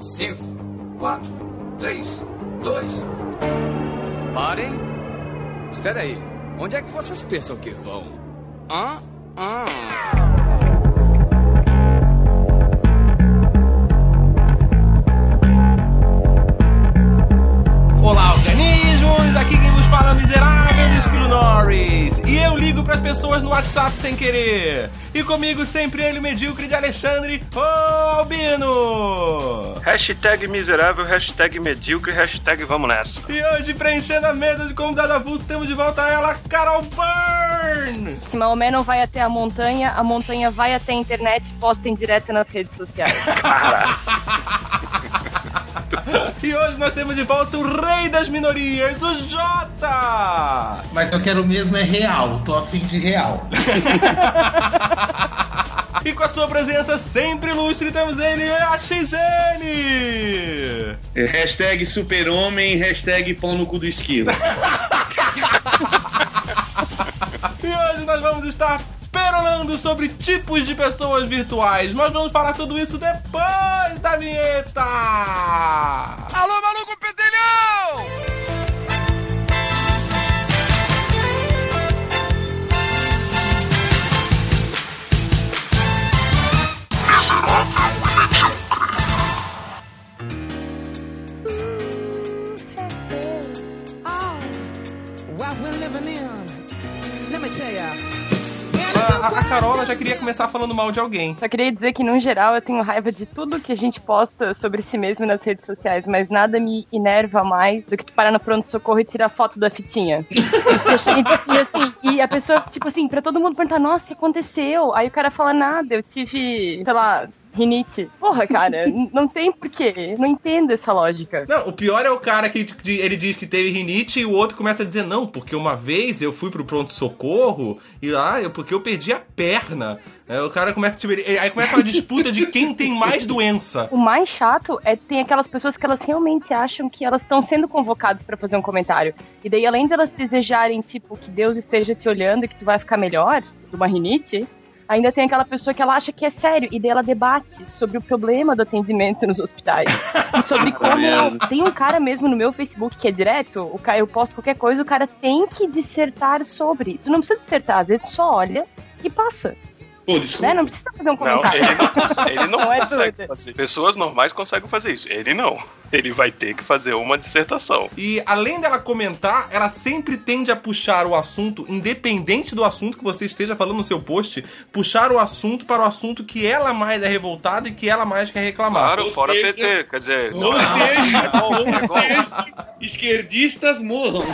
5, 4, 3, 2. Parem. Espera aí. Onde é que vocês pensam que vão? Hã? Hã? Olá, organismos! Aqui quem vos fala é o miserável do Norris. E eu ligo pras pessoas no WhatsApp sem querer. E comigo sempre ele, medíocre de Alexandre, ô Albino! Hashtag miserável, hashtag medíocre, hashtag vamos nessa. E hoje, preenchendo a mesa de convidado avulso, temos de volta ela, Carol Byrne! Se Maomé não vai até a montanha, a montanha vai até a internet e posta em direto nas redes sociais. E hoje nós temos de volta o rei das minorias, o Jota! Mas eu quero mesmo é real, tô afim de real. E com a sua presença sempre ilustre, temos ele, a XN! É, Hashtag super-homem, hashtag pão no cu do esquilo. E hoje nós vamos estar perolando sobre tipos de pessoas virtuais. Nós vamos falar tudo isso depois da vinheta! Alô, maluco pedelhão! What we're living in. Let me tell ya. A, Carola já queria começar falando mal de alguém. Só queria dizer que, no geral, eu tenho raiva de tudo que a gente posta sobre si mesmo nas redes sociais, mas nada me enerva mais do que tu parar no pronto-socorro e tirar foto da fitinha. E, assim, e a pessoa, tipo assim, pra todo mundo perguntar, nossa, o que aconteceu? Aí o cara fala, nada, eu tive, sei lá, rinite. Porra, cara, não tem porquê. Não entendo essa lógica. Não, o pior é o cara que ele diz que teve rinite e o outro começa a dizer, não, porque uma vez eu fui pro pronto-socorro e lá, eu, porque eu perdi a perna. Aí o cara começa, tipo, ele- aí começa uma disputa de quem tem mais doença. O mais chato é que tem aquelas pessoas que elas realmente acham que elas estão sendo convocadas pra fazer um comentário. E daí, além delas desejarem, tipo, que Deus esteja te olhando e que tu vai ficar melhor de uma rinite, ainda tem aquela pessoa que ela acha que é sério e daí ela debate sobre o problema do atendimento nos hospitais. e sobre como. Tem um cara mesmo no meu Facebook que é direto, o cara, eu posto qualquer coisa, o cara tem que dissertar sobre. Tu não precisa dissertar, às vezes tu só olha e passa. Pô, Né? desculpa. Não precisa fazer um Não, comentário. ele não, ele não Não é consegue doido. fazer. Pessoas normais conseguem fazer isso. Ele não. Ele vai ter que fazer uma dissertação. E além dela comentar, ela sempre tende a puxar o assunto, independente do assunto que você esteja falando no seu post, puxar o assunto para o assunto que ela mais é revoltada e que ela mais quer reclamar. Claro, Ou fora seja- PT. Quer dizer, Ou não é- seja, é bom, é bom. esquerdistas morram.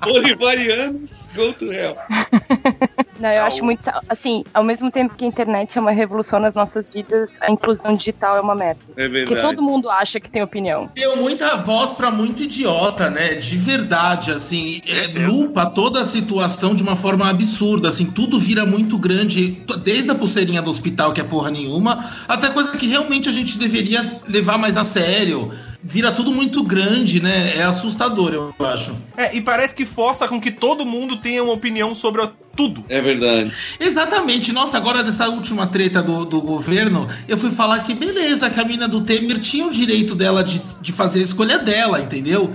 Bolivarianos, go to hell. Não, eu acho muito. Assim, ao mesmo tempo que a internet é uma revolução nas nossas vidas, a inclusão digital é uma merda. É Porque verdade. todo mundo acha que tem opinião. Deu muita voz pra muito idiota, né? De verdade, assim, é, lupa toda a situação de uma forma absurda, assim, tudo vira muito grande, desde a pulseirinha do hospital, que é porra nenhuma, até coisa que realmente a gente deveria levar mais a sério. Vira tudo muito grande, né? É assustador, eu acho. É, e parece que força com que todo mundo tenha uma opinião sobre tudo. É verdade. Exatamente. Nossa, agora dessa última treta do, do governo, eu fui falar que beleza, que a mina do Temer tinha o direito dela de, de fazer a escolha dela, entendeu?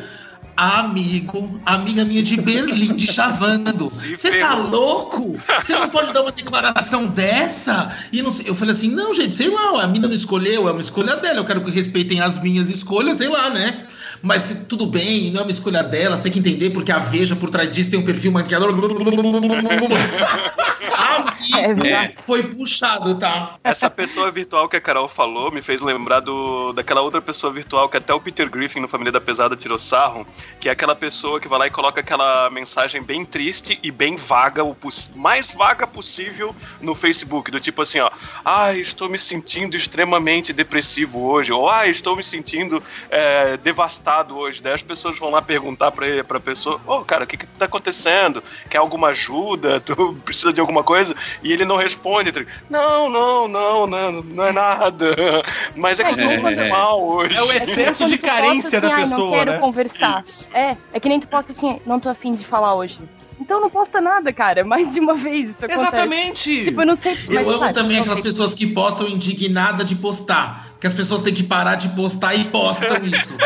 Amigo, amiga minha de Berlim, de chavando. Você tá louco? Você não pode dar uma declaração dessa? E não sei- eu falei assim: não, gente, sei lá, a mina não escolheu, é uma escolha dela. Eu quero que respeitem as minhas escolhas, sei lá, né? Mas se tudo bem, não é uma escolha dela, você tem que entender porque a Veja por trás disso tem um perfil maquiador. É Amigo, foi puxado, tá? Essa pessoa virtual que a Carol falou me fez lembrar do, daquela outra pessoa virtual que até o Peter Griffin no Família da Pesada tirou sarro, que é aquela pessoa que vai lá e coloca aquela mensagem bem triste e bem vaga, o mais vaga possível no Facebook, do tipo assim, ó, ai, estou me sentindo extremamente depressivo hoje, ou ai, estou me sentindo é, devastado hoje. Daí as pessoas vão lá perguntar pra, pra pessoa, ô, cara, o que que tá acontecendo? Quer alguma ajuda? Tu precisa de alguma coisa? E ele não responde, não, não, não, não, não é nada. Mas é que eu tô É. mal hoje. É o excesso de carência da assim, "Ai, não pessoa, quero né? conversar. Isso. É, é que nem tu posta assim, não tô afim de falar hoje. Então não posta nada, cara. Mais de uma vez isso acontece. Exatamente! Tipo, eu não sei. Eu mas, amo sabe, também aquelas sei. pessoas que postam indignada de postar. Que as pessoas têm que parar de postar e postam isso.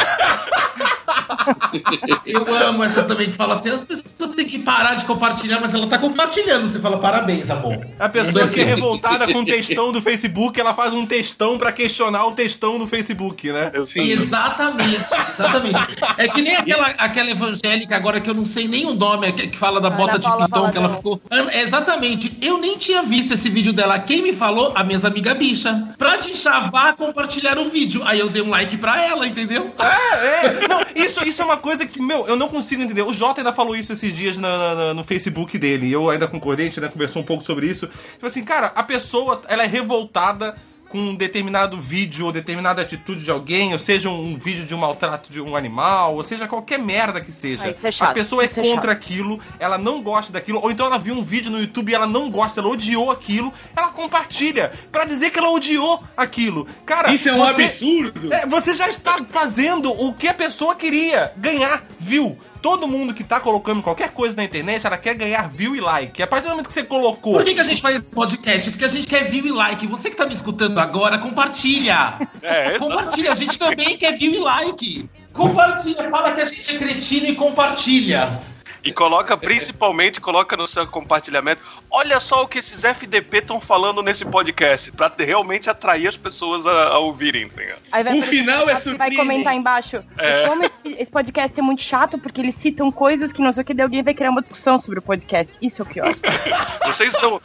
Eu amo essas também que falam assim, as pessoas têm que parar de compartilhar, mas ela tá compartilhando. Você fala, parabéns, amor. A pessoa que é sei. revoltada com o textão do Facebook, ela faz um textão pra questionar o textão no Facebook, né? Sim. Exatamente, exatamente. É que nem aquela, aquela evangélica agora que eu não sei nem o nome, que, que fala da Ana bota de Paula pitão, que ela ficou. É, Exatamente. Eu nem tinha visto esse vídeo dela. Quem me falou? A minha amiga bicha. Pra te chavar, compartilhar o vídeo. Aí eu dei um like pra ela, entendeu? É, é. Não, isso, isso é uma coisa que, meu, eu não consigo entender. O Jota ainda falou isso esses dias na- na- no Facebook dele. e Eu ainda concordei, a gente ainda conversou um pouco sobre isso. Tipo assim, cara, a pessoa, ela é revoltada com um determinado vídeo ou determinada atitude de alguém, ou seja, um, um vídeo de um maltrato de um animal, ou seja, qualquer merda que seja. Ah, isso é chato, a pessoa é isso é contra chato. aquilo, ela não gosta daquilo, ou então ela viu um vídeo no YouTube e ela não gosta, ela odiou aquilo, ela compartilha pra dizer que ela odiou aquilo. Cara, Isso é um você- absurdo. é, você já está fazendo o que a pessoa queria, ganhar view. Todo mundo que tá colocando qualquer coisa na internet, ela quer ganhar view e like. A partir do momento que você colocou. Por que, que a gente faz esse podcast? Porque a gente quer view e like. Você que tá me escutando agora, compartilha. É. Compartilha, a gente também quer view e like. Compartilha, fala que a gente é cretino e compartilha. E coloca, principalmente, coloca no seu compartilhamento. Olha só o que esses FDP estão falando nesse podcast, pra realmente atrair as pessoas a, a ouvirem, tá ligado? Aí vai O final é que Vai comentar embaixo. É. Como esse, esse podcast é muito chato porque eles citam coisas que não sei o que, daí alguém vai criar uma discussão sobre o podcast. Isso é o pior. Vocês não,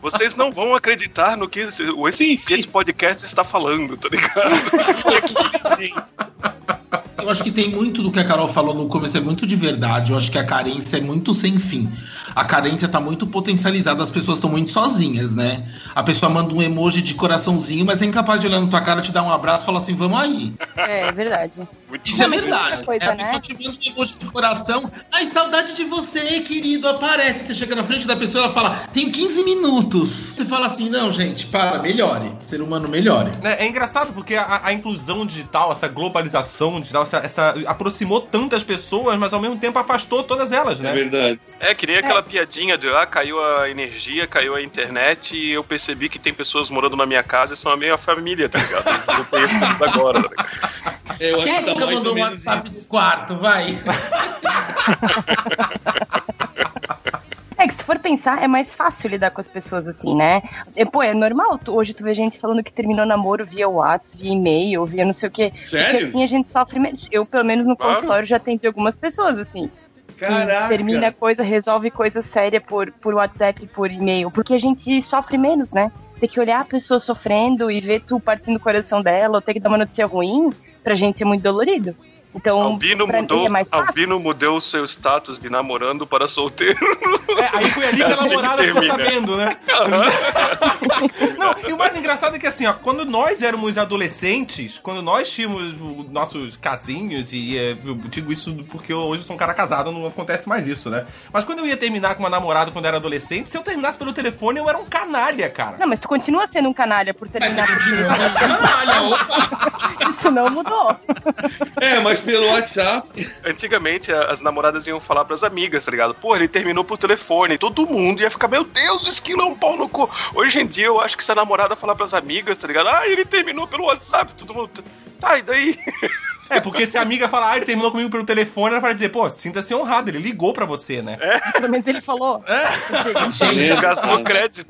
vocês não vão acreditar no que esse, o- esse, Sim, sim. esse podcast está falando, tá ligado? Eu acho que tem muito do que a Carol falou no começo, é muito de verdade. Eu acho que a carência é muito sem fim. A carência tá muito potencializada, as pessoas estão muito sozinhas, né? A pessoa manda um emoji de coraçãozinho, mas é incapaz de olhar na tua cara, te dar um abraço e falar assim, vamos aí. É, é verdade. Muito Isso é verdade. coisa, é, a né? pessoa te manda um emoji de coração. Ai, saudade de você, querido. Aparece. Você chega na frente da pessoa, ela fala, tem 15 minutos. Você fala assim, não, gente, para, melhore. Ser humano melhore. É, é engraçado porque a, a inclusão digital, essa globalização digital, essa, essa- aproximou tantas pessoas, mas ao mesmo tempo afastou todas elas, É né? verdade. É, que nem aquela piadinha de ah, caiu a energia, caiu a internet e eu percebi que tem pessoas morando na minha casa e são a minha família, tá ligado? Eu conheço eles agora, tá ligado? É, eu acho Quem que tá nunca mais ou mandou um menos WhatsApp isso. do quarto? Vai. É for pensar, é mais fácil lidar com as pessoas assim, né? E, pô, é normal. tu- hoje tu vê gente falando que terminou namoro via WhatsApp, via e-mail, via não sei o quê. Porque Sério? assim a gente sofre menos. Eu, pelo menos no Claro. consultório, já atendi algumas pessoas, assim. que Caraca. termina coisa, resolve coisa séria por, por WhatsApp, por e-mail. Porque a gente sofre menos, né? Ter que olhar a pessoa sofrendo e ver tu partindo do coração dela, ou ter que dar uma notícia ruim, pra gente é muito dolorido. Então, Albino mim mudou, é mais fácil. Albino mudou o seu status de namorando para solteiro. É, aí foi ali que a É assim namorada ficou termina. sabendo, né? Não, e o mais engraçado é que assim, ó, quando nós éramos adolescentes, quando nós tínhamos os nossos casinhos, e é, eu digo isso porque eu, hoje eu sou um cara casado, não acontece mais isso, né? Mas quando eu ia terminar com uma namorada quando eu era adolescente, se eu terminasse pelo telefone, eu era um canalha, cara. Não, mas tu continua sendo um canalha por terminar por telefone. sendo canalha, opa. Isso não mudou. É, mas pelo WhatsApp. Antigamente, as namoradas iam falar pras amigas, tá ligado? Pô, ele terminou por telefone. Todo mundo ia ficar, meu Deus, esquilo é um pau no cu. Hoje em dia, eu acho que se a namorada falar pras amigas, tá ligado? Ah, ele terminou pelo WhatsApp. Todo mundo. Tá, e daí? É, porque se a amiga falar, ah, ele terminou comigo pelo telefone, ela vai dizer, pô, sinta-se honrado, ele ligou pra você, né? Pelo menos ele falou. Gente, É, Gastou cara. crédito.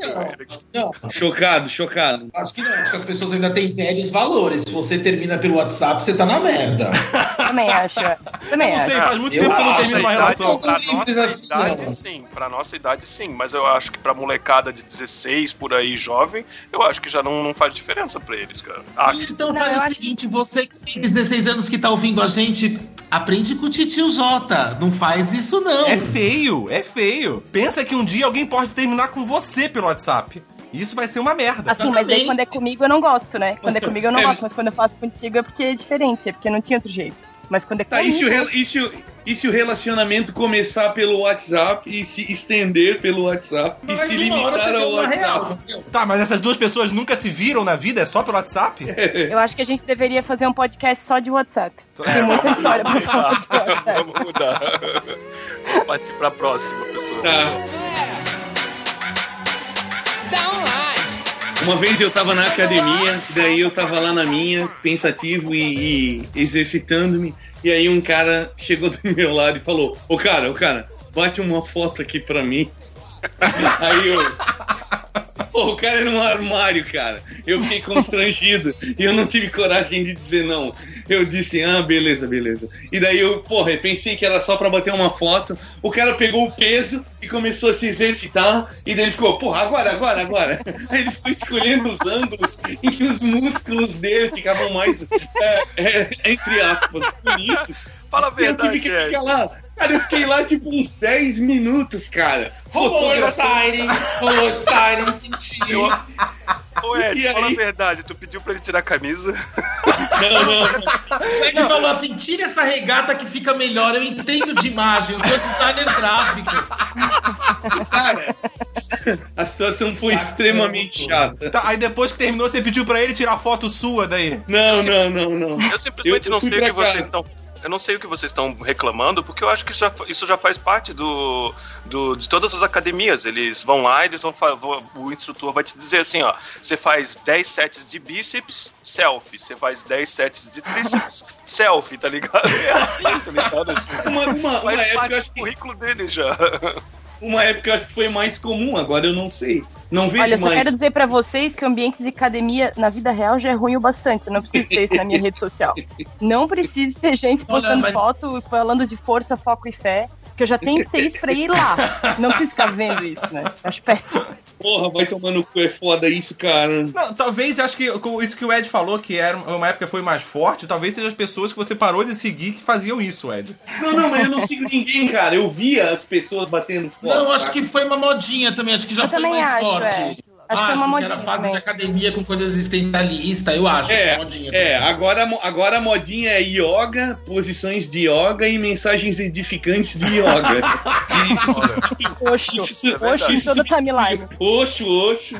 Não, Chocado, chocado. acho que não. Acho que as pessoas ainda têm velhos valores. Se você termina pelo WhatsApp, você tá na merda. Também acho. é. Também Não acho. sei, faz muito Eu tempo que eu não termino uma relação. Pra Não nossa assim, idade, não. sim. Pra nossa idade, sim. Mas eu acho que pra molecada de 16 por aí, jovem, eu acho que já não, não faz diferença pra eles, cara. Acho. Então Não, faz eu o acho- seguinte, você que tem 16 anos que tá ouvindo a gente, aprende com o titio Jota. Não faz isso, não. É feio, é feio. Pensa que um dia alguém pode terminar com você pelo WhatsApp. Isso vai ser uma merda. Assim, mas aí quando é comigo eu não gosto, né? Quando é comigo eu não É. gosto, mas quando eu faço contigo é porque é diferente, é porque não tinha outro jeito. Mas quando é Tá, e se, o, comigo- rela- e, se o, e se o relacionamento começar pelo WhatsApp e se estender pelo WhatsApp e Mas se uma hora limitar ao real, WhatsApp? entendeu? Tá, mas essas duas pessoas nunca se viram na vida? É só pelo WhatsApp? Eu acho que a gente deveria fazer um podcast só de WhatsApp. Tem muita história pra falar de WhatsApp. Vamos mudar. Vamos partir pra próxima pessoa. Tá. Uma vez eu tava na academia, daí eu tava lá na minha, pensativo e, e exercitando-me, e aí um cara chegou do meu lado e falou: Ô cara, ô cara, bate uma foto aqui pra mim. Aí eu. Pô, o cara era um armário, cara. Eu fiquei constrangido e eu não tive coragem de dizer não. Eu disse, ah, beleza, beleza. E daí eu, porra, eu pensei que era só pra bater uma foto. O cara pegou o peso e começou a se exercitar. E daí ele ficou, porra, agora, agora, agora. Aí ele ficou escolhendo os ângulos em que os músculos dele ficavam mais, é, é, entre aspas, bonitos. Fala a E eu tive verdade, que ficar lá. Cara, eu fiquei lá tipo uns 10 minutos, cara. Rolou Fotografando. exciting, rolou exciting, senti. Eu- Ô, Ed, E fala a aí? verdade. Tu pediu pra ele tirar a camisa. Não, não. O Ed falou assim: tira essa regata que fica melhor. Eu entendo de imagem, eu sou designer gráfico. Cara, a situação foi extremamente chata. Tá, aí depois que terminou, você pediu pra ele tirar foto sua daí. Não, não, não, não. Eu simplesmente Eu não sei o que vocês estão. Eu não sei o que vocês estão reclamando, porque eu acho que isso já, isso já faz parte do, do- de todas as academias. Eles vão lá, eles vão, o instrutor vai te dizer assim, ó, você faz 10 sets de bíceps, selfie. Você faz 10 sets de tríceps, selfie, tá ligado? É assim, tá ligado? Uma, uma, uma Faz época parte eu do acho que currículo dele já. uma época eu acho que foi mais comum, agora eu não sei. Não vejo Olha, eu só mais. quero dizer pra vocês que o ambiente de academia na vida real já é ruim o bastante. Eu não preciso ter isso na minha rede social. Não preciso ter gente Olha, postando mas- foto falando de força, foco e fé. Que eu já tenho seis pra ir lá. Não preciso ficar vendo isso, né? Eu acho péssimo. Porra, vai tomar no cu, é foda isso, cara. Não, talvez, acho que isso que o Ed falou, que era uma época que foi mais forte, talvez sejam as pessoas que você parou de seguir que faziam isso, Ed. Não, não, mas eu não sigo ninguém, cara. Eu via as pessoas batendo foto. Não, acho tá? que foi uma modinha também, acho que já Eu foi mais acho, forte. É. Acho que foi uma que era modinha fase também. de academia com coisa existencialista, eu acho. É, modinha é também. agora, agora a modinha é yoga, posições de yoga e mensagens edificantes de yoga. Isso, Oxo. isso, Oxo em toda timeline. Oxo, oxo.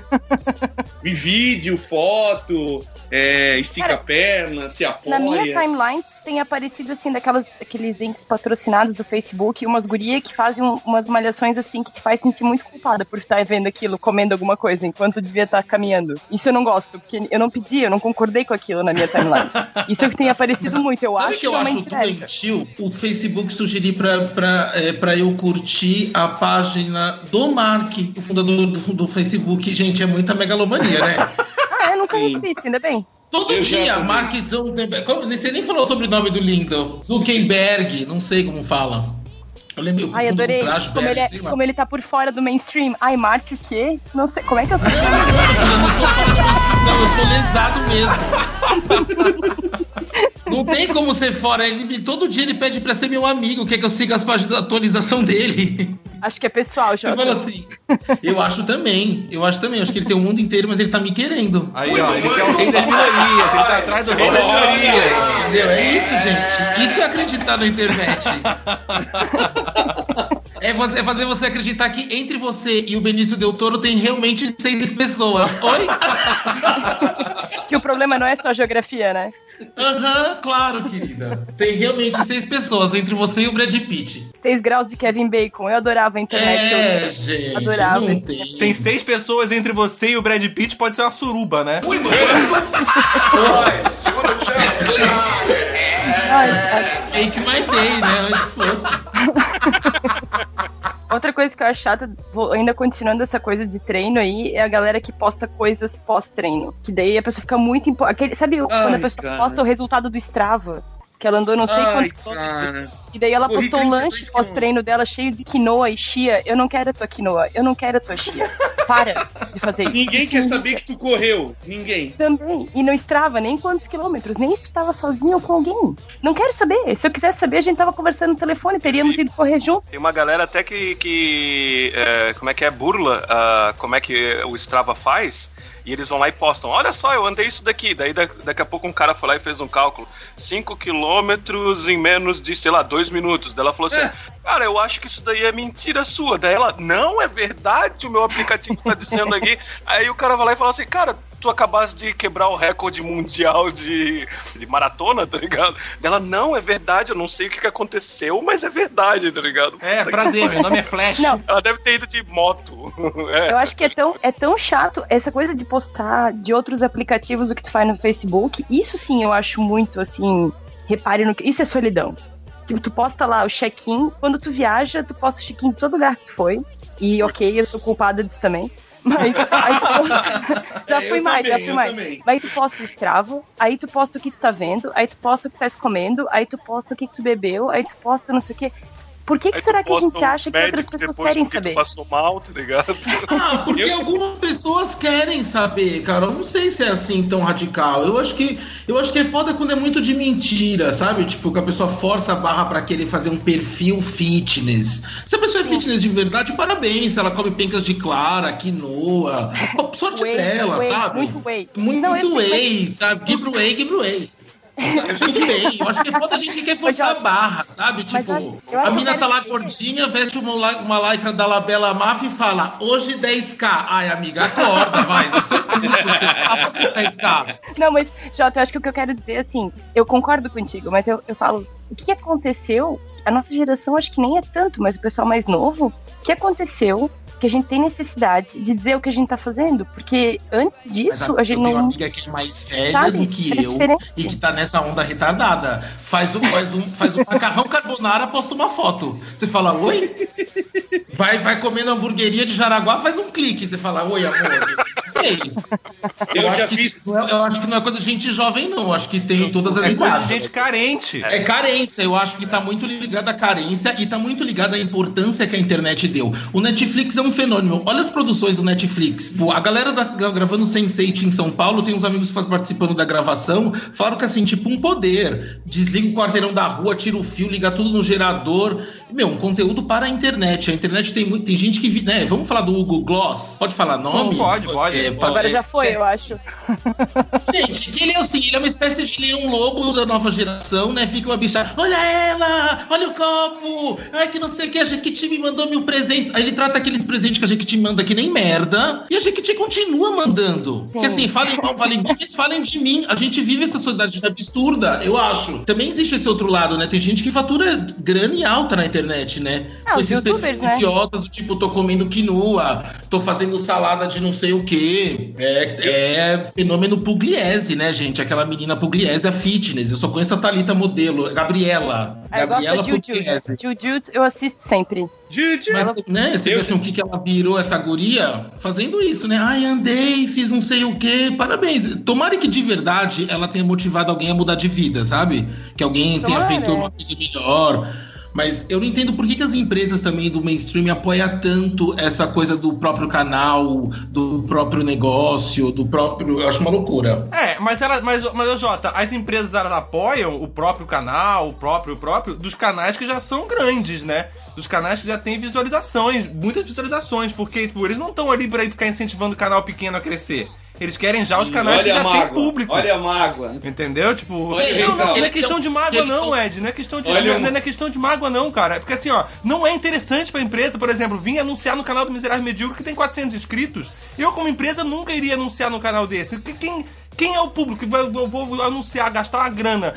E vídeo, foto, é, estica Cara, a perna, se Na minha apoia. timeline tem aparecido assim, daquelas, aqueles entes patrocinados do Facebook, umas gurias que fazem um- umas malhações assim que te faz sentir muito culpada por estar vendo aquilo, comendo alguma coisa, enquanto devia estar caminhando. Isso eu não gosto, porque eu não pedi, eu não concordei com aquilo na minha timeline. Isso é o que tem aparecido muito, eu Sabe acho que eu é acho doentio? O Facebook sugerir pra, pra, é, pra eu curtir a página do Mark, o fundador do, do Facebook. Gente, é muita megalomania, né? Ah, eu nunca Sim. recebi isso, ainda bem. Todo Eu dia. Mark Zuckerberg. Como, você nem falou sobre o nome do lindo. Zuckerberg, não sei como fala. Eu lembro, Ai, adorei. com Como Crashberg, ele, é, como ele tá por fora do mainstream. Ai, Mark o quê? Não sei. Como é que eu sei? Não, não, eu não sou mainstream, não, eu sou lesado mesmo. Não tem como ser fora. Ele, todo dia ele pede pra ser meu amigo, quer que eu siga as páginas de atualização dele. Acho que é pessoal, falo assim, eu acho também, eu acho também, acho que ele tem o mundo inteiro, mas ele tá me querendo. Aí, ó, ele quer o rei das minorias, ele tá atrás do rei das minorias. Entendeu? É isso, gente. Isso é acreditar na internet. É você- é fazer você acreditar que entre você e o Benício Del Toro tem realmente seis pessoas. Oi? Que o problema não é só geografia, né? Aham, claro, querida. Tem realmente seis pessoas entre você e o Brad Pitt. Seis graus de Kevin Bacon. Eu adorava a internet. É, eu gente. adorava. Não tem. Tem seis pessoas entre você e o Brad Pitt, pode ser uma suruba, né? Ai, ai. Make my day, né? Antes fosse. Outra coisa que eu acho chata, ainda continuando essa coisa de treino aí, é a galera que posta coisas pós-treino. Que daí a pessoa fica muito. Impo... Aquele, sabe quando a Ai, pessoa cara. posta o resultado do Strava? Que ela andou não sei Ai, quantos quilômetros. E daí ela Corri postou um 32 lanche pós-treino dela cheio de quinoa e chia. Eu não quero a tua quinoa, eu não quero a tua chia. Para de fazer isso. Ninguém Isso quer saber que tu correu. Ninguém. Também. E não estrava nem quantos quilômetros, nem se tu tava sozinho ou com alguém. Não quero saber. Se eu quisesse saber, a gente tava conversando no telefone, teríamos ido correr junto. Tem uma galera até que, que é, como é que é, burla ah, como é que o Strava faz. E eles vão lá e postam, olha só, eu andei isso daqui. Daí da- daqui a pouco um cara foi lá e fez um cálculo. 5 quilômetros em menos de, sei lá, 2 minutos. Daí ela falou assim, cara, eu acho que isso daí é mentira sua. Daí ela, não, é verdade, o meu aplicativo tá dizendo aqui. Aí o cara vai lá e fala assim, cara, tu acabaste de quebrar o recorde mundial de, de maratona, tá ligado? Daí Ela, não, é verdade, eu não sei o que, que aconteceu, mas é verdade, tá ligado? É, que prazer, meu nome é Flash. Não. ela deve ter ido de moto. É. Eu acho que é tão, é tão chato essa coisa de postar de outros aplicativos o que tu faz no Facebook. Isso sim eu acho muito assim. Repare no que. Isso é solidão. Tipo, tu posta lá o check-in. Quando tu viaja, tu posta o check-in em todo lugar que tu foi. E ok, eu sou culpada disso também. Mas aí tu posta- já fui eu mais, também, já fui mais. também. Aí tu posta o escravo, aí tu posta o que tu tá vendo, aí tu posta o que tu tá comendo, aí tu posta o que, que tu bebeu, aí tu posta não sei o quê. Por que, que será que a gente um acha que outras pessoas querem porque tu saber? passou mal, tá ligado? Ah, porque algumas pessoas querem saber, cara. Eu não sei se é assim tão radical. Eu acho que eu acho que é foda quando é muito de mentira, sabe? Tipo, que a pessoa força a barra pra querer fazer um perfil fitness. Se a pessoa é fitness de verdade, parabéns. Se ela come pencas de clara, quinoa, sorte Whey, dela, whey, sabe? Muito whey. Muito, Não, sei, whey, sabe? Give whey, give whey. Tudo bem, eu acho que é foda a gente que quer forçar a barra, sabe? Tipo, acho- eu acho a mina tá lá gordinha, veste uma, uma lycra da Labela Maf e fala, hoje 10k. Ai, amiga, acorda, vai. Você, você tá fazendo 10k. Não, mas, Jota, eu acho que o que eu quero dizer, assim, eu concordo contigo, mas eu, eu falo, o que aconteceu? A nossa geração acho que nem é tanto, mas o pessoal mais novo, o que aconteceu que a gente tem necessidade de dizer o que a gente tá fazendo? Porque antes disso, a gente eu tenho uma não. amiga que é mais velha Sabe? do que É eu diferente. e que tá nessa onda retardada. Faz um, faz um, faz um macarrão carbonara, posta uma foto. Você fala, oi? Vai, vai comendo hamburgueria de Jaraguá, faz um clique. Você fala, oi, amor. Sei. Eu, Eu acho já que, fiz- não é- eu acho que não é coisa de gente jovem, não. Eu acho que tem em todas as É idades. gente carente. É carência, eu acho que tá muito ligado à carência e tá muito ligado à importância que a internet deu. O Netflix é um fenômeno. Olha as produções do Netflix. A galera da, gravando Sense8 em São Paulo, tem uns amigos participando da gravação, falaram que assim, tipo um poder. Desliga o quarteirão da rua, tira o fio, liga tudo no gerador. Meu, um conteúdo para a internet. A internet tem muito. Tem gente que. vi- Né, vamos falar do Hugo Gloss? Pode falar nome? Não, pode, pode. É, Agora é, já foi, é, eu acho. Gente, que ele é assim, ele é uma espécie de leão lobo da nova geração, né? Fica uma bicha, olha ela, olha o copo, ai que não sei o que, a Jequiti me mandou mil presentes. Aí ele trata aqueles presentes que a Jequiti manda que nem merda, e a Jequiti continua mandando. Porque assim, falem mal, falem bem, mas falem de mim. A gente vive essa sociedade absurda, eu acho. Também existe esse outro lado, né? Tem gente que fatura grana e alta na internet, né? Ah, Com os esses perfis né? idiotas do tipo, tô comendo quinoa, tô fazendo salada de não sei o que. É, é fenômeno Pugliese, né, gente? Aquela menina Pugliese, a fitness. Eu só conheço a Thalita modelo, Gabriela. Ah, Gabriela. Pugliese. Jujutsu eu assisto sempre. Juju. Mas, né, você vê Eu- assim, o que, que ela virou essa guria fazendo isso, né? Ai, andei, fiz não sei o quê. Parabéns. Tomara que de verdade ela tenha motivado alguém a mudar de vida, sabe? Que alguém tenha Tomara, feito é. uma coisa melhor. Mas eu não entendo por que, que as empresas também do mainstream apoiam tanto essa coisa do próprio canal, do próprio negócio, do próprio. Eu acho uma loucura. É, mas ela, mas, mas Jota, as empresas elas apoiam o próprio canal, o próprio, o próprio, dos canais que já são grandes, né? Dos canais que já têm visualizações, muitas visualizações, porque tipo, eles não estão ali pra ficar incentivando o canal pequeno a crescer. Eles querem já os canais que olha já a têm mágoa, público. Olha a mágoa. Entendeu? Tipo, Olha, não, não, não é questão tão- de mágoa, não, Ed. Não é questão de, Olha, não, é questão de mágoa, não, cara. É porque assim, ó, não é interessante pra empresa, por exemplo, vir anunciar no canal do Miserável Medíocre que tem 400 inscritos. Eu, como empresa, nunca iria anunciar no canal desse. Que- Quem, quem é o público que vai, eu vou anunciar, gastar uma grana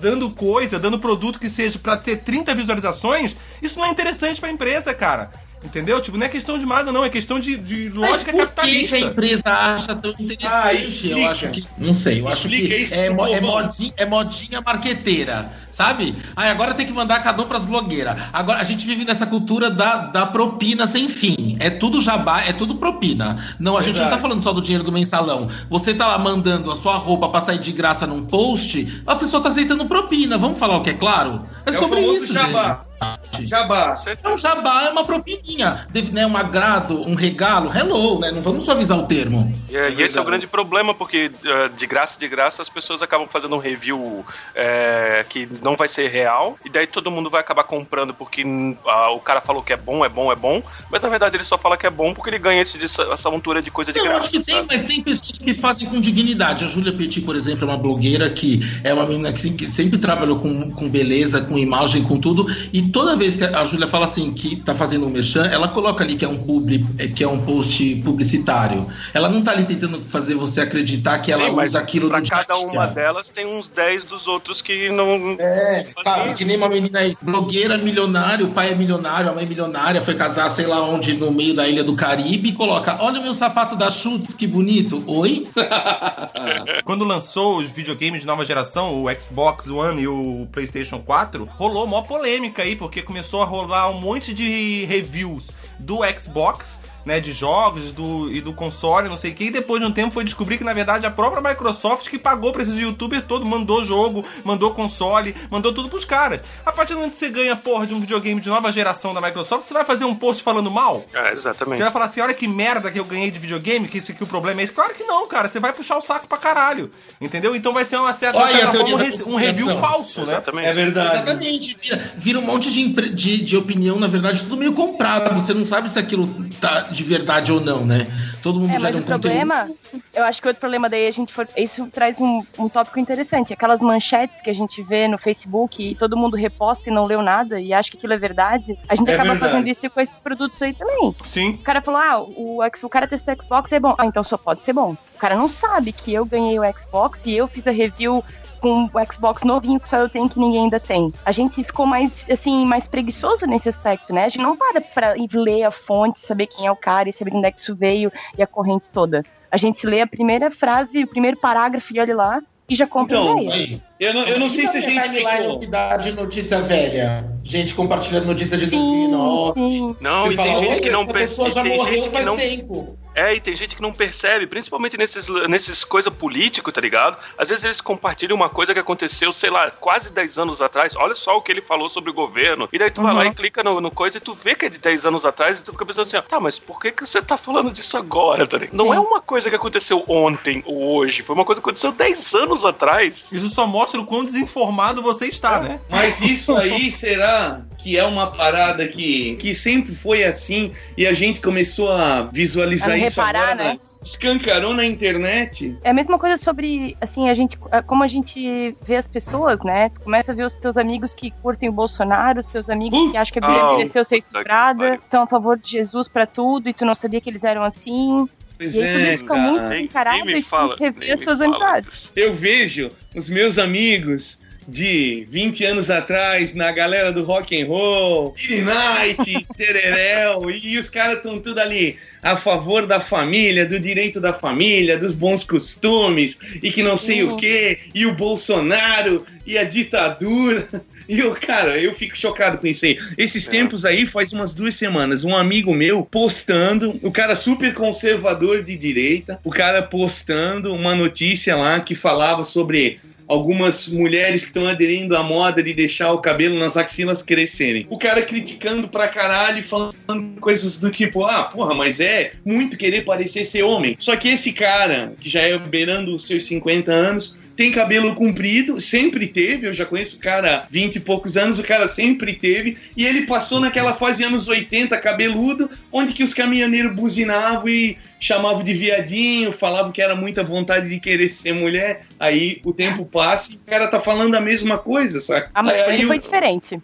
dando coisa, dando produto que seja pra ter 30 visualizações? Isso não é interessante pra empresa, cara. Entendeu? Tipo, não é questão de mágoa, não, é questão de, de Mas lógica por que, capitalista. que a empresa acha tão interessante? Ah, explica. eu acho que. Não sei, eu acho Explica que isso é, mo- é, modinha, é modinha marqueteira, sabe? Aí agora tem que mandar cada um pras blogueiras. Agora a gente vive nessa cultura da, da propina sem fim. É tudo jabá, é tudo propina. Não, a gente não tá Verdade. falando só do dinheiro do mensalão. Você tá lá mandando a sua roupa pra sair de graça num post, a pessoa tá aceitando propina. Vamos falar o que é claro? É, É o sobre famoso isso, jabá. gente. Jabá. É um jabá, é uma propininha, né, um agrado, um regalo, hello, né? Não vamos suavizar o termo. E, é- e esse é o grande problema, porque eh, de graça, de graça, as pessoas acabam fazendo um review eh, que não vai ser real, e daí todo mundo vai acabar comprando porque hum, ah, o cara falou que é bom, é bom, é bom, mas na verdade ele só fala que é bom porque ele ganha esse, essa montura de coisa de Eu graça. acho que tem, sabe? mas tem pessoas que fazem com dignidade. A Júlia Petit, por exemplo, é uma blogueira que é uma menina que sempre trabalhou com, com beleza, com imagem, com tudo. E toda vez que a Júlia fala assim que tá fazendo um merchan, ela coloca ali que é um publi, é, que é um post publicitário. Ela não tá ali tentando fazer você acreditar que ela Sim, mas usa aquilo pra no cada uma delas tem uns 10 dos outros que não. É, sabe, isso. que nem uma menina aí, blogueira milionária, o pai é milionário, a mãe é milionária, foi casar sei lá onde, no meio da ilha do Caribe, e coloca, olha o meu sapato da Schutz, que bonito. Oi? Quando lançou os videogames de nova geração, o Xbox One e o PlayStation 4, rolou mó polêmica aí, porque começou a rolar um monte de reviews do Xbox. Né, de jogos do, e do console, não sei o que, e depois de um tempo foi descobrir que, na verdade, a própria Microsoft que pagou pra esses youtubers todo, mandou jogo, mandou console, mandou tudo pros caras. A partir do momento que você ganha, porra, de um videogame de nova geração da Microsoft, você vai fazer um post falando mal? É, exatamente. Você vai falar assim, olha que merda que eu ganhei de videogame, que isso aqui o problema é esse. Claro que não, cara. Você vai puxar o saco pra caralho. Entendeu? Então vai ser uma certa, Olha de certa forma, um, um review falso, né? Exatamente. É verdade. Exatamente, vira, vira um monte de, de, de opinião, na verdade, tudo meio comprado. Você não sabe se aquilo tá de verdade ou não, né? Todo mundo É, gera mas um o problema, eu acho que outro problema daí a gente for, isso traz um, um tópico interessante. Aquelas manchetes que a gente vê no Facebook e todo mundo reposta e não leu nada e acha que aquilo é verdade. A gente É acaba verdade. fazendo isso com esses produtos aí também. Sim. O cara falou, ah, o, o cara testou o Xbox é bom. Ah, então só pode ser bom. O cara não sabe que eu ganhei o Xbox e eu fiz a review com o Xbox novinho que só eu tenho que ninguém ainda tem. A gente ficou mais, assim, mais preguiçoso nesse aspecto, né? A gente não para pra ir ler a fonte, saber quem é o cara e saber de onde é que isso veio e a corrente toda. A gente lê a primeira frase, o primeiro parágrafo e olha lá e já compra Então, ideia. Eu não, eu não sei se a gente ficou. novidade, notícia velha. Gente compartilhando notícia de Sim, 2009. sim. Não, Você e fala, tem gente "Olha, que não percebe. já morreu faz não tempo. É, e tem gente que não percebe, principalmente nesses, nesses coisa político, tá ligado? Às vezes eles compartilham uma coisa que aconteceu, sei lá, quase 10 anos atrás. Olha só o que ele falou sobre o governo. E daí tu vai lá Uhum. e clica no, no coisa e tu vê que é de 10 anos atrás e tu fica pensando assim, ó, tá, mas por que, que você tá falando disso agora, tá ligado? Não é uma coisa que aconteceu ontem ou hoje, foi uma coisa que aconteceu 10 anos atrás. Isso só mostra o quão desinformado você está, né? Mas isso aí será que é uma parada que, que sempre foi assim e a gente começou a visualizar A isso reparar, agora, né? escancarou na internet? É a mesma coisa sobre, assim, a gente, como a gente vê as pessoas, né? Tu começa a ver os teus amigos que curtem o Bolsonaro, os teus amigos Uh, que acham que a Bíblia oh, mereceu ser estuprada, são a favor de Jesus pra tudo e tu não sabia que eles eram assim. Pois E aí tudo é, isso fica muito cara. Nem- encarado nem e fala, rever as tuas amizades. Eu vejo os meus amigos de 20 anos atrás, na galera do rock and roll, Billy Night, Tererel, e os caras estão tudo ali a favor da família, do direito da família, dos bons costumes, e que não sei Sim. o que, e o Bolsonaro, e a ditadura. E eu, cara, eu fico chocado com isso aí. Esses É. tempos aí, faz umas duas semanas, um amigo meu postando, o cara super conservador de direita, o cara postando uma notícia lá que falava sobre algumas mulheres que estão aderindo à moda de deixar o cabelo nas axilas crescerem. O cara criticando pra caralho falando coisas do tipo, ah, porra, mas é muito querer parecer ser homem. Só que esse cara, que já é beirando os seus 50 anos, tem cabelo comprido, sempre teve, eu já conheço o cara há 20 e poucos anos, o cara sempre teve, e ele passou naquela fase anos 80, cabeludo, onde que os caminhoneiros buzinavam e chamavam de viadinho, falavam que era muita vontade de querer ser mulher, aí o tempo passa e o cara tá falando a mesma coisa, saca? Ah, mas aí, foi diferente.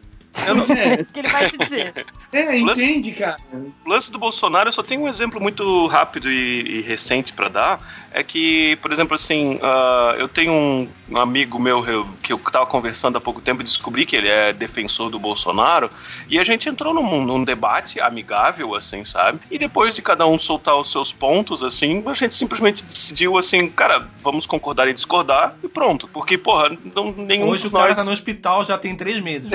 Eu não- Pois é, Isso que ele vai te dizer. é, entende, cara? O lance do Bolsonaro, eu só tenho um exemplo muito rápido e, e recente pra dar. É que, por exemplo, assim, ah, eu tenho um, amigo meu eu- que eu tava conversando há pouco tempo e descobri que ele é defensor do Bolsonaro. E a gente entrou num, num debate amigável, assim, sabe? E depois de cada um soltar os seus pontos, assim, a gente simplesmente decidiu assim, cara, vamos concordar e discordar e pronto. Porque, porra, não, nenhum Hoje o de cara nós. tá no hospital já tem três meses.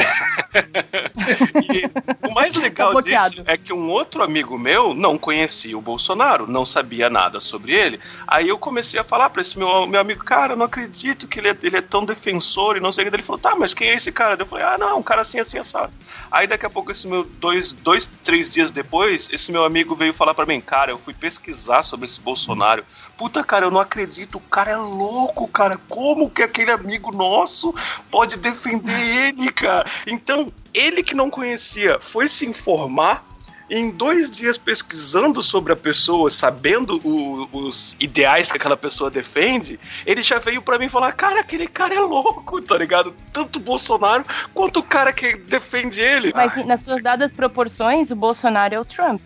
O mais legal Tá disso é que um outro amigo meu não conhecia o Bolsonaro, não sabia nada sobre ele. Aí eu comecei a falar pra esse meu, meu amigo, cara, eu não acredito que ele é, ele é tão defensor e não sei o que. Ele falou, tá, mas quem é esse cara? Eu falei, ah, não, um cara assim, assim, assado. Aí daqui a pouco, esse meu dois, dois, três dias depois, esse meu amigo veio falar pra mim, cara, eu fui pesquisar sobre esse Bolsonaro. Puta, cara, eu não acredito, o cara é louco, cara. Como que aquele amigo nosso pode defender ele, cara? Então, ele que não conhecia foi se informar. Em dois dias pesquisando sobre a pessoa, sabendo o- os ideais que aquela pessoa defende, ele já veio pra mim falar: Cara, aquele cara é louco, tá ligado? Tanto o Bolsonaro quanto o cara que defende ele. Mas nas suas dadas proporções, o Bolsonaro é o Trump.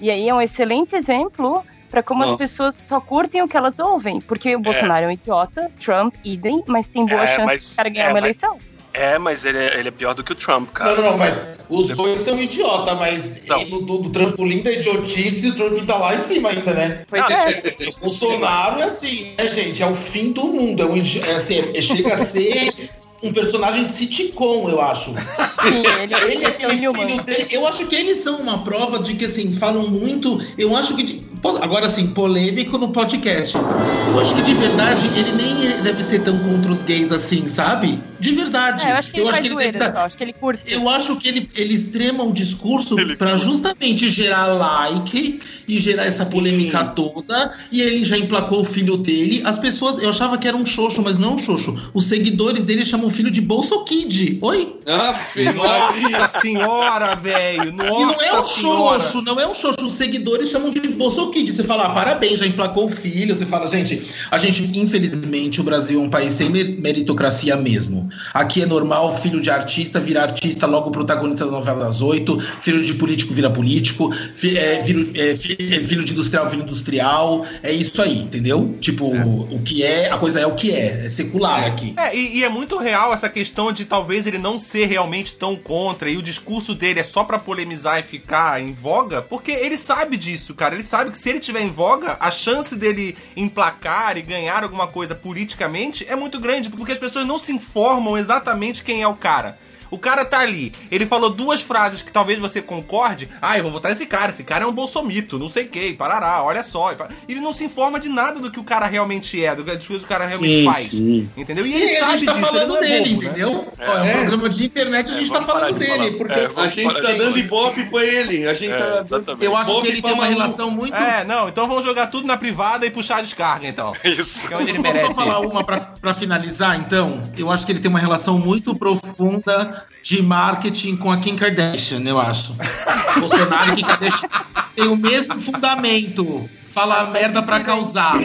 E aí é um excelente exemplo pra como as Nossa. pessoas só curtem o que elas ouvem. Porque o Bolsonaro é um idiota, Trump, idem, mas tem boa É, chance mas- de cara ganhar é, uma mas- eleição. É, mas ele é, ele é pior do que o Trump, cara. Não, não, não, mas os dois são idiota, mas ele, do, do trampolim da idiotice, o Trump tá lá em cima ainda, né? Pois é. O Bolsonaro é assim, né, gente? É o fim do mundo. É, um, idi- é assim, é- chega a ser um personagem de sitcom, eu acho. Sim, ele, Ele ele é é o aquele Newman. filho dele. Eu acho que eles são uma prova de que, assim, falam muito. Eu acho que. Agora, assim, polêmico no podcast. Eu acho que de verdade ele nem deve ser tão contra os gays assim, sabe? De verdade. É, eu acho que ele faz deve zoeira estar- só, acho que ele curte. eu acho que ele, ele extrema o discurso Ele pra curte. justamente gerar like e gerar essa polêmica toda. E ele já emplacou o filho dele. As pessoas, eu achava que era um xoxo, mas não é um xoxo. Os seguidores dele chamam o filho de Bolso Kid. Oi? Aff. Nossa senhora, velho. Nossa e não é um xoxo, não é um xoxo. Os seguidores chamam de Bolso Kid. Você fala, ah, parabéns, já emplacou o filho. Você fala, gente, a gente, infelizmente, o Brasil é um país sem mer- meritocracia mesmo. Aqui é normal filho de artista virar artista, logo protagonista da novela das oito, filho de político vira político, fi- é, é, fi- é, filho de industrial vira industrial. É isso aí, entendeu? Tipo, o que é, a coisa é o que é. É secular aqui. É, e, e é muito real essa questão de talvez ele não ser realmente tão contra e o discurso dele é só pra polemizar e ficar em voga, porque ele sabe disso, cara. Ele sabe que se ele tiver em voga, a chance dele emplacar e ganhar alguma coisa politicamente é muito grande, porque as pessoas não se informam exatamente quem é o cara. O cara tá ali, ele falou duas frases que talvez você concorde. Ah, eu vou votar nesse cara, esse cara é um bolsomito, não sei o que, parará, olha só. E Ele não se informa de nada do que o cara realmente é, do que das coisas que o cara realmente Sim, faz. sim. Entendeu? E E ele aí a sabe gente tá disso, falando é dele, bobo, né? entendeu? Ó, É, um programa de internet, a É, gente tá vamos parar falando de dele, porque É, A vamos gente tá dando ibope pra ele. A gente É, tá. exatamente. eu acho Ibope que ele tem uma relação muito É, não, então vamos jogar tudo na privada e puxar a descarga, então. Isso. Que é onde ele merece. só falar uma pra, pra finalizar, então? Eu acho que ele tem uma relação muito profunda de marketing com a Kim Kardashian, eu acho. Bolsonaro e Kim Kardashian tem o mesmo fundamento. Falar merda pra causar.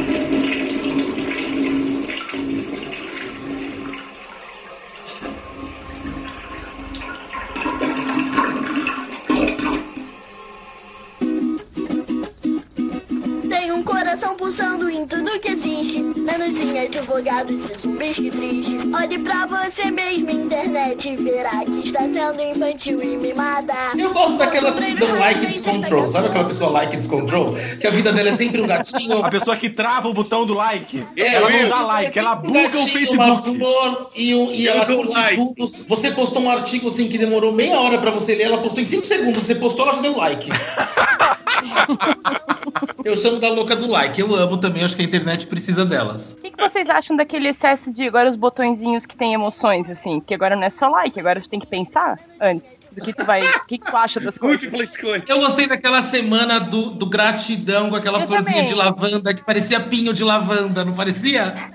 Tem um coração pulsando em tudo que existe. Menos em advogados e zumbis que triste. Olhe pra você mesmo, internet, e verá que está sendo infantil e mimada. Eu gosto daquelas que dão like descontrol. Sabe aquela pessoa like descontrol? Que a vida dela é sempre um gatinho. A pessoa que trava o botão do like, É, ela não dá like, ela Um buga o gatinho, Uma Facebook. flor e, um- e ela curte like. tudo. Você postou um artigo assim que demorou meia hora pra você ler, ela postou em 5 segundos. Você postou, ela já deu like. Eu chamo da louca do like. Eu amo também, acho que a internet precisa delas. O que, que vocês acham daquele excesso de agora os botõezinhos que tem emoções, assim? Que agora não é só like, agora você tem que pensar antes do que tu vai. O que, que tu acha das coisas? Múltipla escolha. Eu gostei daquela semana do, do gratidão com aquela Eu florzinha também. de lavanda que parecia pinho de lavanda, não parecia?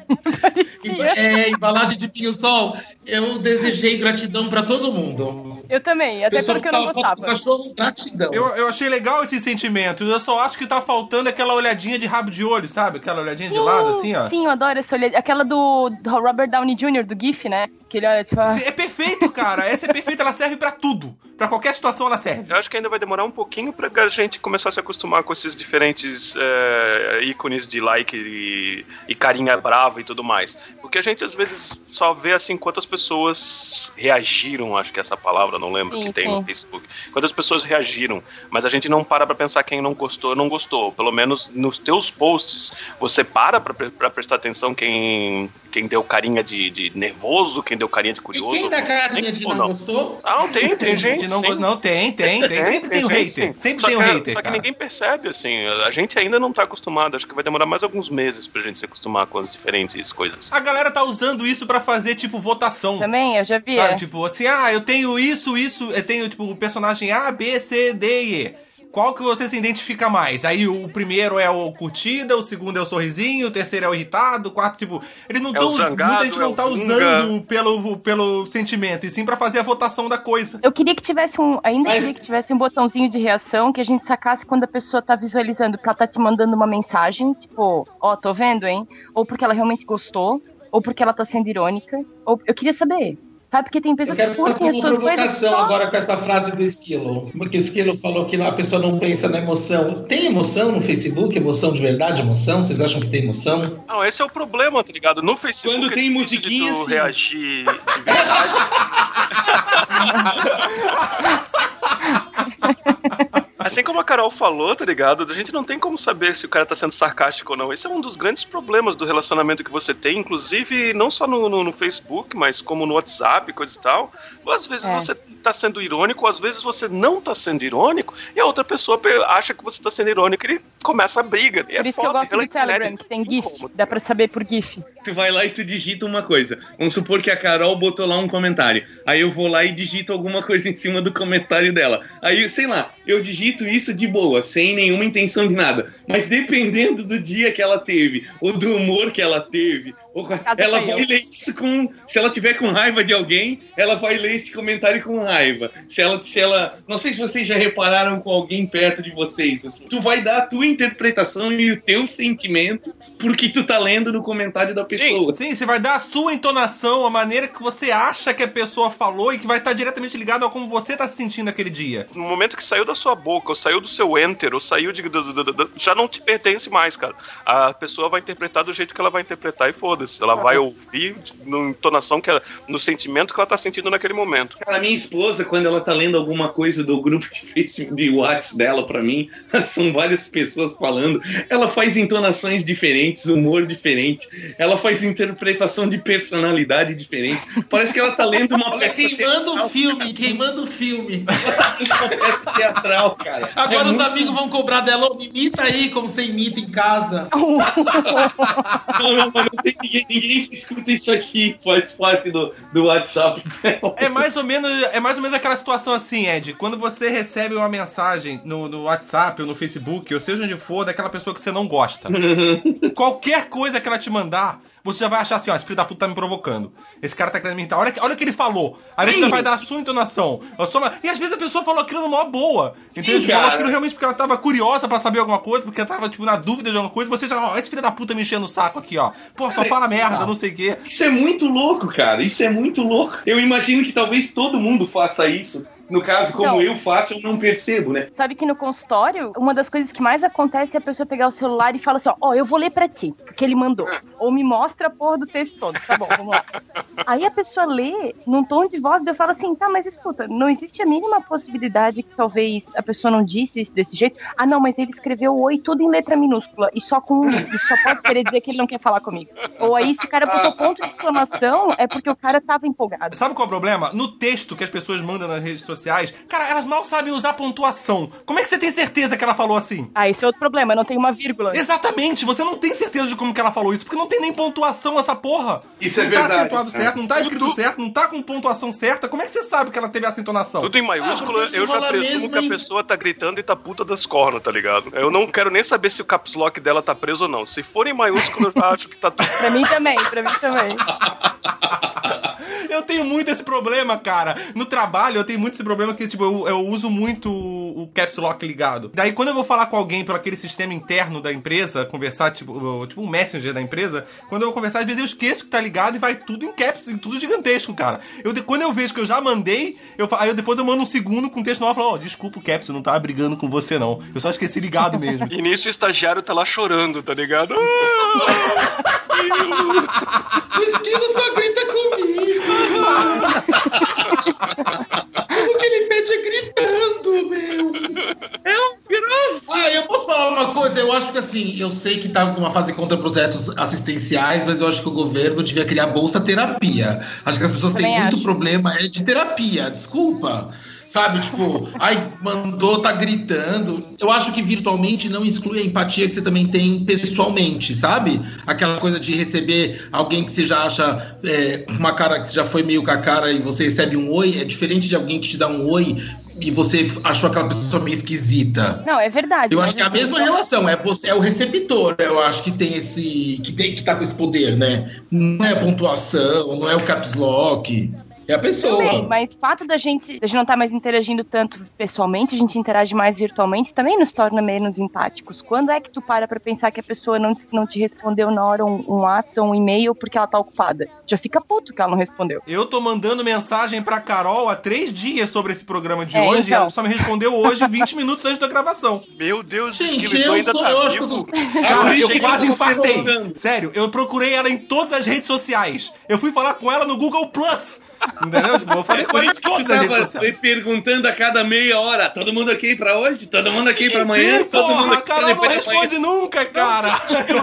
É, embalagem de pinho-sol. Eu desejei gratidão pra todo mundo. Eu também, até Pessoa porque eu não gostava. cachorro, gratidão. Eu, eu achei legal esse sentimento. Eu só acho que tá faltando aquela olhadinha de rabo de olho, sabe? Aquela olhadinha de lado, assim, ó. Sim, eu adoro essa olhada. Aquela do, do Robert Downey Jr., do GIF, né? Que ele olha, tipo, ah, É perfeito, cara. Essa é perfeita, ela serve pra tudo. Pra qualquer situação ela serve. Eu acho que ainda vai demorar um pouquinho pra a gente começar a se acostumar com esses diferentes é, ícones de like e, e carinha brava e tudo mais. Porque porque a gente às vezes só vê assim quantas pessoas reagiram, acho que é essa palavra, não lembro Sim, que tem sim. no Facebook. Quantas pessoas reagiram, mas a gente não para pra pensar quem não gostou, não gostou. Pelo menos nos teus posts, você para pra, pra prestar atenção quem, quem deu carinha de, de nervoso, quem deu carinha de E curioso. quem dá carinha de ou não gostou? Ah, não, tem, tem gente. Gente, não, sim. não tem, tem, tem. Sempre tem um gente, hater. sim. Sempre Só tem um que- hater, Só que cara. ninguém percebe, assim. A gente ainda não tá acostumado. Acho que vai demorar mais alguns meses pra gente se acostumar com as diferentes coisas. A galera tá usando isso pra fazer, tipo, votação. Também, eu já vi. É. tipo, assim, ah, eu tenho isso, isso, eu tenho, tipo, o personagem A, B, C, D e E. Qual que você se identifica mais? Aí o primeiro é o curtida, o segundo é o sorrisinho, o terceiro é o irritado, o quarto, tipo, eles não É estão o zangado, muita gente é não o tá usando pelo, pelo sentimento, e sim pra fazer a votação da coisa. Eu queria que tivesse um. Ainda Mas- queria que tivesse um botãozinho de reação que a gente sacasse quando a pessoa tá visualizando, porque ela tá te mandando uma mensagem, tipo, ó, tô vendo, hein? Ou porque ela realmente gostou, ou porque ela tá sendo irônica. Ou eu queria saber. Sabe, porque tem Eu pessoas que quero curtem fazer as uma suas coisas. provocação Só... agora com essa frase do Esquilo. Porque o Esquilo falou que a pessoa não pensa na emoção. Tem emoção no Facebook? Emoção de verdade? Emoção? Vocês acham que tem emoção? Não, esse é o problema, tá ligado? No Facebook Quando é tem difícil musiquinha, de tu sim. reagir de verdade. Assim como a Carol falou, tá ligado? A gente não tem como saber se o cara tá sendo sarcástico ou não. Esse é um dos grandes problemas do relacionamento que você tem, inclusive não só no, no- no Facebook, mas como no WhatsApp, coisa e tal. Às vezes É. você tá sendo irônico, às vezes você não tá sendo irônico, e a outra pessoa pe- acha que você tá sendo irônico e ele começa a briga. E Por é isso que eu foda, gosto do Telegram, que tem GIF. Dá pra saber por GIF. Tu vai lá e tu digita uma coisa. Vamos supor que a Carol botou lá um comentário. Aí eu vou lá e digito alguma coisa em cima do comentário dela. Aí, sei lá, eu digito isso de boa, sem nenhuma intenção de nada. Mas dependendo do dia que ela teve, ou do humor que ela teve, ou Cada ela vai eu. ler isso com. Se ela tiver com raiva de alguém, ela vai ler esse comentário com raiva. Se ela, se ela. Não sei se vocês já repararam com alguém perto de vocês. Assim, tu vai dar a tua interpretação e o teu sentimento porque tu tá lendo no comentário da pessoa. Sim, você vai dar a sua entonação, a maneira que você acha que a pessoa falou e que vai estar diretamente ligado a como você tá se sentindo aquele dia. No momento que saiu da sua boca, ou saiu do seu enter, ou saiu de. já não te pertence mais, cara. A pessoa vai interpretar do jeito que ela vai interpretar e foda-se. Ela vai ouvir na entonação que ela, no sentimento que ela tá sentindo naquele momento. Cara, minha esposa, quando ela tá lendo alguma coisa do grupo de Facebook, de WhatsApp dela pra mim, são várias pessoas falando, ela faz entonações diferentes, humor diferente, ela faz interpretação de personalidade diferente. Parece que ela tá lendo uma peça queimando o filme, queimando o filme. uma peça teatral, cara. Agora É os muito- amigos vão cobrar dela, "Ô, me imita aí como você imita em casa. Não, não tem ninguém, ninguém que escuta isso aqui, faz parte do, do WhatsApp dela. É mais ou menos, é mais ou menos aquela situação assim, Ed. Quando você recebe uma mensagem no, no WhatsApp ou no Facebook, ou seja onde for, daquela pessoa que você não gosta. Qualquer coisa que ela te mandar, você já vai achar assim, ó, esse filho da puta tá me provocando. Esse cara tá querendo me irritar. Olha, que- olha o que ele falou. Aí você já vai dar a sua entonação. A sua- E às vezes a pessoa falou aquilo numa boa. Entendeu? Tipo, Falou cara. aquilo realmente porque ela tava curiosa pra saber alguma coisa, porque ela tava, tipo, na dúvida de alguma coisa. Você já, ó, esse filho da puta me enchendo o saco aqui, ó. Pô, só fala merda, não sei o quê. Isso é muito louco, cara. Isso é muito louco. Eu imagino que talvez todo mundo faça isso. No caso, como Não. eu faço, eu não percebo, né? Sabe que no consultório, uma das coisas que mais acontece é a pessoa pegar o celular e falar assim, ó, ó, eu vou ler pra ti, porque ele mandou. Ou me mostra a porra do texto todo. Tá bom, vamos lá. Aí a pessoa lê num tom de voz eu falo assim, tá, mas escuta, não existe a mínima possibilidade que talvez a pessoa não disse isso desse jeito. Ah, não, mas ele escreveu oi tudo em letra minúscula e só com um. E só pode querer dizer que ele não quer falar comigo. Ou aí, se o cara botou ponto de exclamação, é porque o cara tava empolgado. Sabe qual é o problema? No texto que as pessoas mandam nas redes sociais, cara, elas mal sabem usar pontuação. Como é que você tem certeza que ela falou assim? Ah, esse é outro problema, não tem uma vírgula. Exatamente, você não tem certeza de como que ela falou isso, porque não tem nem pontuação essa porra. Isso é não verdade. tá acentuado certo, não tá escrito certo, não tá com pontuação certa. Como é que você sabe que ela teve essa entonação? Tudo em maiúsculo, Ah, eu já presumo mesmo, que a pessoa tá gritando e tá puta das cornas, tá ligado? Eu não quero nem saber se o caps lock dela tá preso ou não. Se for em maiúsculo, eu já acho que tá tudo. Pra mim também, pra mim também. Eu tenho muito esse problema, cara. No trabalho, eu tenho muito esse problema que, tipo, eu, eu uso muito o caps lock ligado. Daí, quando eu vou falar com alguém pelo aquele sistema interno da empresa, conversar, tipo, tipo um messenger da empresa, quando eu vou conversar, às vezes eu esqueço que tá ligado e vai tudo em caps, tudo gigantesco, cara. Eu, quando eu vejo que eu já mandei, eu, aí eu depois eu mando um segundo com o texto normal e falo, ó, desculpa o caps, eu não tava brigando com você, não. Eu só esqueci ligado mesmo. E nisso o estagiário tá lá chorando, tá ligado? O Esquilo só grita comigo. Tudo que ele pede é gritando, meu. É um grosso. Ah, eu posso falar uma coisa? Eu acho que assim, eu sei que tá numa fase contra projetos assistenciais, mas eu acho que o governo devia criar bolsa terapia. Acho que as pessoas têm Também muito acho. problema é de terapia, desculpa. Sabe, tipo, ai, mandou, tá gritando. Eu acho que virtualmente não exclui a empatia que você também tem pessoalmente, sabe? Aquela coisa de receber alguém que você já acha é, uma cara que você já foi meio com a cara e você recebe um oi, é diferente de alguém que te dá um oi e você achou aquela pessoa meio esquisita. Não, é verdade. Eu mas acho que é a mesma relação, é você é o receptor, eu acho que tem esse que tem que tá com esse poder, né? Não é a pontuação, não é o caps lock, é a pessoa. Também, mas o fato da gente, da gente não estar mais interagindo tanto pessoalmente, a gente interage mais virtualmente, também nos torna menos empáticos. Quando é que tu para pra pensar que a pessoa não, não te respondeu na hora um, um WhatsApp ou um e-mail porque ela tá ocupada? Já fica puto que ela não respondeu. Eu tô mandando mensagem pra Carol há três dias sobre esse programa de É, hoje e então. ela só me respondeu hoje, 20 minutos antes da gravação. Meu Deus, Gente, tu eu ainda sou- tá eu que Cara, por isso eu que quase infartei. Sério, eu procurei ela em todas as redes sociais. Eu fui falar com ela no Google Plus. Entendeu? Tipo, eu falei Por isso que eu tava perguntando a cada meia hora: todo mundo aqui pra hoje? Todo mundo aqui pra amanhã? Sim, todo mundo porra, a aqui Carol não depois de amanhã?" responde nunca, cara.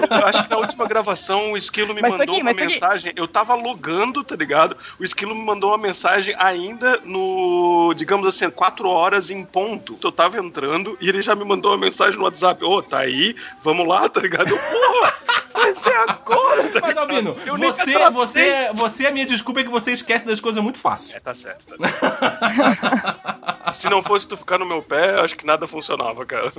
Eu acho que na última gravação o Esquilo me Mas mandou aqui, uma mensagem. Eu tava logando, tá ligado? O Esquilo me mandou uma mensagem ainda no, digamos assim, 4 horas em ponto. Eu tava entrando e ele já me mandou uma mensagem no WhatsApp. Ô, tá aí? Vamos lá, tá ligado? Eu, porra, vai ser agora, tá Mas? Albino, você, você, você, a minha desculpa é que você esquece das coisas muito fácil. É, tá certo, tá certo. Se não fosse tu ficar no meu pé, acho que nada funcionava, cara.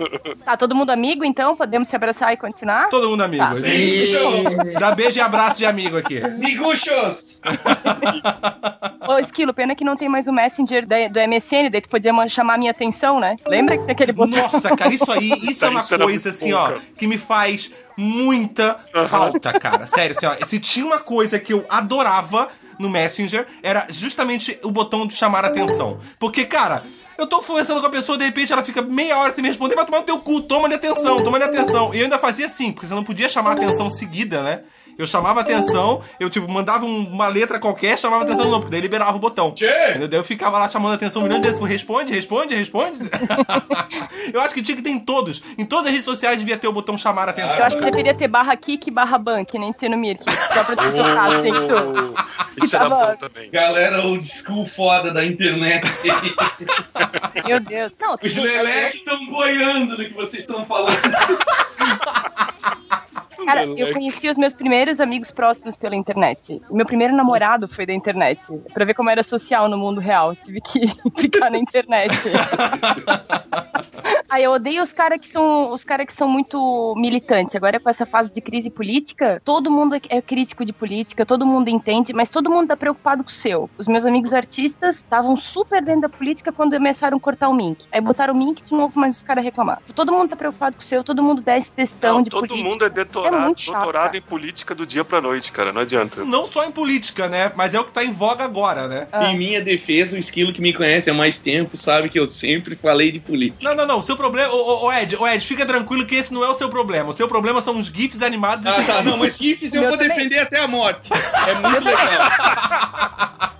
Tá todo mundo amigo, então? Podemos se abraçar e continuar? Todo mundo amigo. Tá. aqui. Dá beijo e abraço de amigo aqui. Miguxos! Ô, Esquilo, pena que não tem mais o Messenger da- do MSN, daí tu podia chamar a minha atenção, né? Lembra que tem aquele botão? Nossa, cara, isso aí, isso é uma Isso coisa assim, bom, ó, cara. que me faz muita falta, cara. Sério, assim, ó, se tinha uma coisa que eu adorava no Messenger, era justamente o botão de chamar atenção. Porque, cara, eu tô conversando com a pessoa, de repente ela fica meia hora sem me responder, vai tomar no teu cu, toma-lhe atenção, toma-lhe atenção. E eu ainda fazia assim, porque você não podia chamar atenção seguida, né? Eu chamava atenção, eu, tipo, mandava um- uma letra qualquer, chamava a atenção não, porque daí liberava o botão. Entendeu? Daí eu ficava lá chamando a atenção um milhão de vezes, responde, responde, responde. eu acho que tinha que ter em todos. Em todas as redes sociais devia ter o botão chamar a atenção. Eu acho que deveria ter barra kick e barra ban, que nem tinha no Mirk. Só pra tu tocar que tu. Oh, Isso era tava- bom também. Galera old school foda da internet. Meu Deus. Não, Os tu- leleques estão boiando no que vocês estão falando. Cara, eu conheci os meus primeiros amigos próximos pela internet. O meu primeiro namorado foi da internet. Pra ver como era social no mundo real. Tive que ficar na internet. Aí eu odeio os caras que são os cara que são muito militantes. Agora com essa fase de crise política, todo mundo é crítico de política, todo mundo entende, mas todo mundo tá preocupado com o seu. Os meus amigos artistas estavam super dentro da política quando começaram a cortar o Mink. Aí botaram o Mink de novo, mas os caras reclamaram. Todo mundo tá preocupado com o seu, todo mundo desce textão Não, de todo política. mundo é detorado, Muito chato, doutorado cara. em política do dia pra noite, cara. Não adianta. Não só em política, né? Mas é o que tá em voga agora, né? Ah. Em minha defesa, o esquilo que me conhece há mais tempo sabe que eu sempre falei de política. Não, não, não. O seu problema. Ô, Ed, ô, Ed, fica tranquilo que esse não é o seu problema. O seu problema são os GIFs animados e Ah, tá. Não, mas GIFs eu Meu vou também. defender até a morte. É muito legal.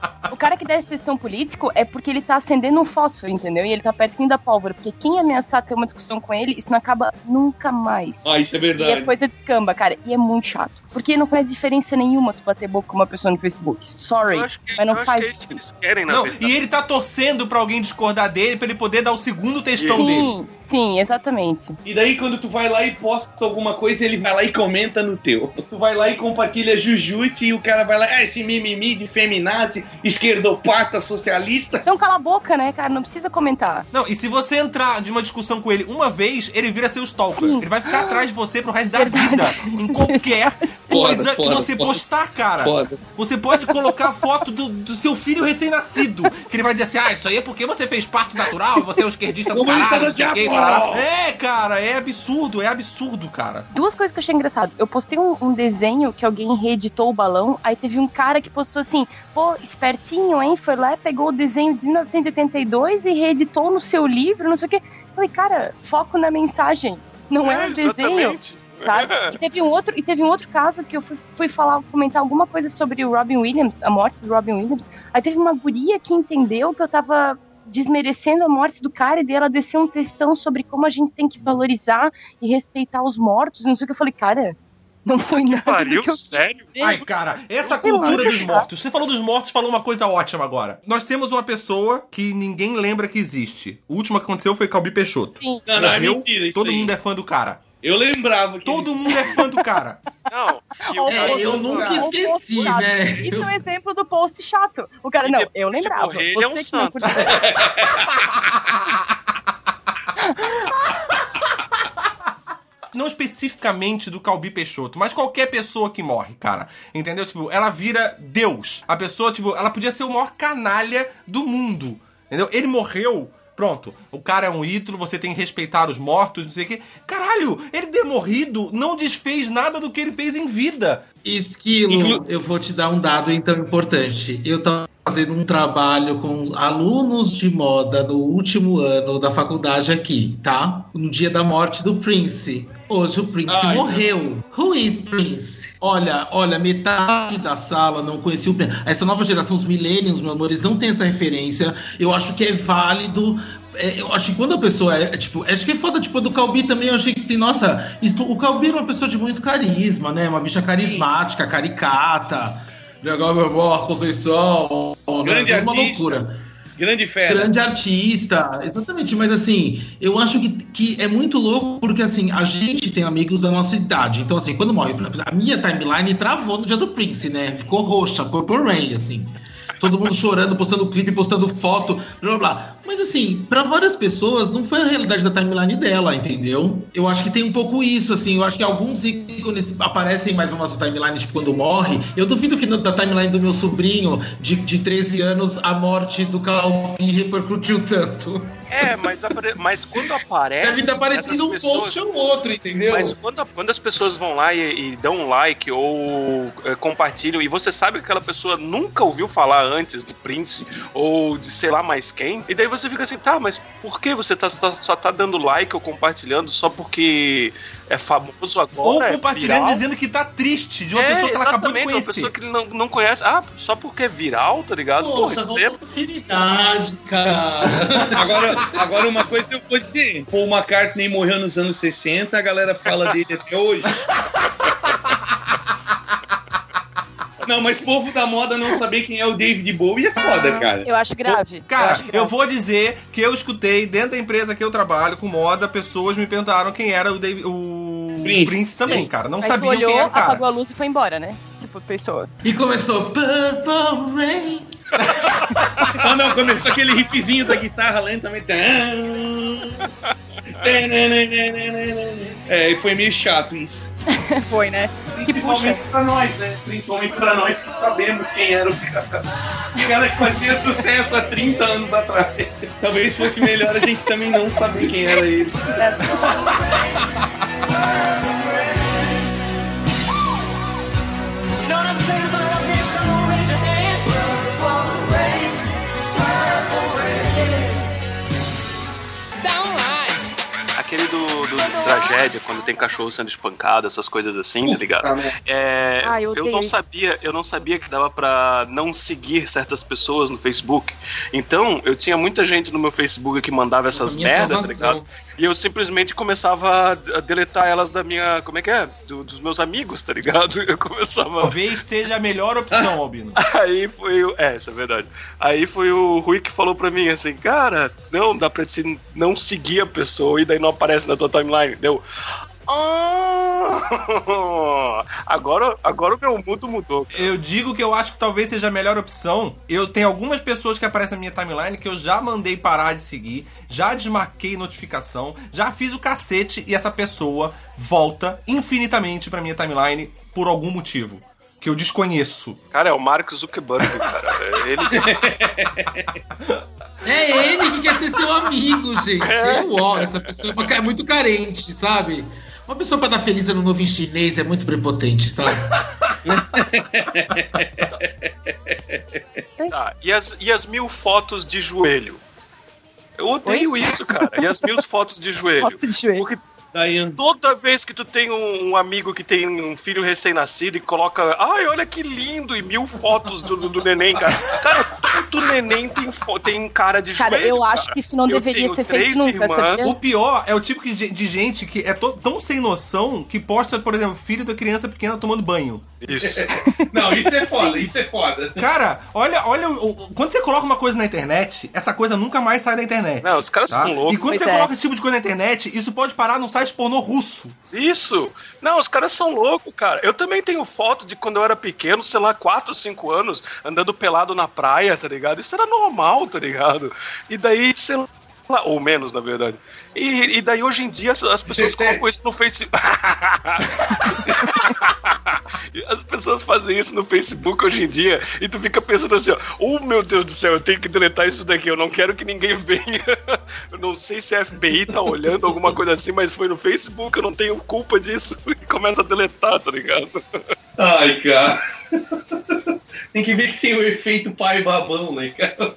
O cara que desce textão político é porque ele tá acendendo um fósforo, entendeu? E ele tá pertinho da pólvora. Porque quem ameaçar ter uma discussão com ele, isso não acaba nunca mais. Ah, isso é E a verdade. coisa descamba, cara. E é muito chato. Porque não faz diferença nenhuma tu bater boca com uma pessoa no Facebook. Sorry. Eu acho que, Mas não faz que é isso que eles querem, na Não, verdade. e ele tá torcendo pra alguém discordar dele pra ele poder dar o segundo textão dele. Sim, exatamente. E daí, quando tu vai lá e posta alguma coisa, ele vai lá e comenta no teu. Tu vai lá e compartilha Jujute e o cara vai lá, ah, esse mimimi de feminazi, esquerdopata, socialista. Então cala a boca, né, cara? Não precisa comentar. Não, e se você entrar de uma discussão com ele uma vez, ele vira seu stalker. Sim. Ele vai ficar atrás de você pro resto da Verdade. vida. Em qualquer coisa que foda, você foda. postar, cara. Foda. Você pode colocar foto do, do seu filho recém-nascido. Que ele vai dizer assim: ah, isso aí é porque você fez parte natural, você é um esquerdista do Comunista caralho, não sei parará. É, cara, é absurdo, é absurdo, cara. Duas coisas que eu achei engraçado. Eu postei um, um desenho que alguém reeditou o balão, aí teve um cara que postou assim, pô, espertinho, hein? Foi lá, pegou o desenho de 1982 e reeditou no seu livro, não sei o quê. Falei, cara, foco na mensagem. Não é, o desenho. exatamente. Sabe? E teve um outro, e teve um outro caso que eu fui, fui falar, comentar alguma coisa sobre o Robin Williams, a morte do Robin Williams. Aí teve uma guria que entendeu que eu tava desmerecendo a morte do cara e dela desceu um textão sobre como a gente tem que valorizar e respeitar os mortos. Não sei o que eu falei, cara. Não foi nada. Pariu, eu sério? Ai, cara, essa cultura dos mortos. Você falou dos mortos, falou uma coisa ótima agora. Nós temos uma pessoa que ninguém lembra que existe. O último que aconteceu foi Calbi Peixoto. Sim. Não, não, é Morreu, mentira isso todo aí. mundo é fã do cara. Eu lembrava que Todo ele- mundo é fã do cara. Não. E o Ó, É, cara- eu nunca Ou esqueci, né? Isso Eu- é um exemplo do post chato. O cara, E não, eu de lembrava. morrer, ele é um santo. não podia. Não especificamente do Calbi Peixoto, mas qualquer pessoa que morre, cara. Entendeu? Tipo, ela vira Deus. A pessoa, tipo, ela podia ser o maior canalha do mundo. Entendeu? Ele morreu. Pronto, o cara é um ídolo, você tem que respeitar os mortos, não sei o quê. Caralho, ele ter morrido não desfez nada do que ele fez em vida. Esquilo, Inclu- eu vou te dar um dado então importante. Eu tava fazendo um trabalho com alunos de moda no último ano da faculdade aqui, tá? No dia da morte do Prince. Hoje o Prince Ai, morreu. Who is Prince? Olha, olha, metade da sala não conhecia o. Essa nova geração, os millennials, meus amores, não tem essa referência. Eu acho que é válido. É, eu acho que quando a pessoa é, é, tipo, acho que é foda, tipo, do Calbi também, eu achei que tem, nossa, isso- o Calbi era uma pessoa de muito carisma, né? Uma bicha carismática, caricata. Legal, meu amor, Conceição. Né? Uma loucura. Grande fera. Grande artista, exatamente, mas assim, eu acho que, que é muito louco porque assim, a gente tem amigos da nossa idade, então assim, quando morre, a minha timeline travou no dia do Prince, né? Ficou roxa, Purple Rain, assim. Todo mundo chorando, postando clipe, postando foto, blá blá blá. Mas assim, pra várias pessoas não foi a realidade da timeline dela, entendeu? Eu acho que tem um pouco isso, assim. Eu acho que alguns ícones aparecem mais na nossa timeline, tipo, quando morre. Eu duvido que no- timeline do meu sobrinho, de, de 13 anos, a morte do Calbi repercutiu tanto. É, mas, apare- mas quando aparece. Deve estar aparecendo um post ou outro, entendeu? Mas quando, quando as pessoas vão lá e, e dão um like ou é, compartilham, e você sabe que aquela pessoa nunca ouviu falar antes do Prince ou de sei lá mais quem, e daí você fica assim, tá, mas por que você tá, só, só tá dando like ou compartilhando só porque é famoso agora? Ou é compartilhando viral? dizendo que tá triste de uma É, pessoa que ela acabou de conhecer. Uma pessoa que ele não, não conhece. Ah, só porque é viral, tá ligado? Porra, isso é voltou afinidade, cara. Agora, agora, uma coisa eu vou dizer: Paul McCartney morreu nos anos 60, a galera fala dele até hoje. Não, mas povo da moda não saber quem é o David Bowie é foda, cara. Eu acho grave. eu, Cara, eu grave. vou dizer que eu escutei dentro da empresa que eu trabalho com moda, pessoas me perguntaram quem era o, David, o Prince. Prince, também, cara. Não Aí tu sabiam olhou, quem era o cara. apagou a luz e foi embora, né? Tipo, pessoa. E começou Purple Rain. Ah, não, começou aquele riffzinho da guitarra lentamente. É, e foi meio chato isso. foi, né? Principalmente pra nós, né? Principalmente pra nós que sabemos quem era o cara. O cara que fazia sucesso há 30 anos atrás. Talvez fosse melhor a gente também não saber quem era ele. Aquele do, do tragédia, quando tem cachorro sendo espancado, essas coisas assim, tá ligado? É, Ah, eu eu, não sabia, eu não sabia que dava pra não seguir certas pessoas no Facebook. Então, eu tinha muita gente no meu Facebook que mandava essas merdas, tá ligado? E eu simplesmente começava a deletar elas da minha. Como é que é? Do- dos meus amigos, tá ligado? Eu começava. Talvez seja a melhor opção, Albino. Aí foi o. É, isso é verdade. Aí foi o Rui que falou pra mim assim, cara, não, dá pra te não seguir a pessoa e daí não aparece na tua timeline. Deu. "Ah!" Agora, agora o meu mundo mudou. cara. Eu digo que eu acho que talvez seja a melhor opção. Eu tenho algumas pessoas que aparecem na minha timeline que eu já mandei parar de seguir, já desmarquei notificação, já fiz o cacete e essa pessoa volta infinitamente pra minha timeline por algum motivo que eu desconheço. Cara, é o Mark Zuckerberg, cara. É Ele É ele que quer ser seu amigo, gente. É ó, essa pessoa é muito carente, sabe? Uma pessoa pra dar feliz ano novo em chinês é muito prepotente, sabe? Tá, e as, e as mil fotos de joelho? Eu odeio isso, cara. E as mil fotos de joelho? Foto de joelho. Porque, Daí, Toda vez que tu tem um, um amigo que tem um filho recém-nascido e coloca, ai, olha que lindo, e mil fotos do, do, do neném, cara. Cara, todo neném tem, tem cara de Cara, joelho, eu acho cara. que isso não Eu deveria tenho ser três feito nunca, irmãs. O pior é o tipo de de gente que é tão sem noção que posta, por exemplo, filho da criança pequena tomando banho. Isso. Não, isso é foda, isso é foda. Cara, olha, olha, quando você coloca uma coisa na internet, essa coisa nunca mais sai da internet. Não, os caras tá? são loucos. E quando Pois você é. coloca esse tipo de coisa na internet, isso pode parar num site pornô russo. Isso! Não, os caras são loucos, cara. Eu também tenho foto de quando eu era pequeno, sei lá, 4, 5 anos, andando pelado na praia, tá ligado? Isso era normal, tá ligado? E daí, sei lá. Ou menos, na verdade. E, e daí, hoje em dia, as- as pessoas 17. colocam isso no Facebook. as pessoas fazem isso no Facebook hoje em dia. E tu fica pensando assim, ó. Oh, meu Deus do céu, eu tenho que deletar isso daqui. Eu não quero que ninguém venha. Eu não sei se a FBI tá olhando alguma coisa assim, mas foi no Facebook, eu não tenho culpa disso. E começa a deletar, tá ligado? Ai, cara. Tem que ver que tem o efeito pai babão, né, cara?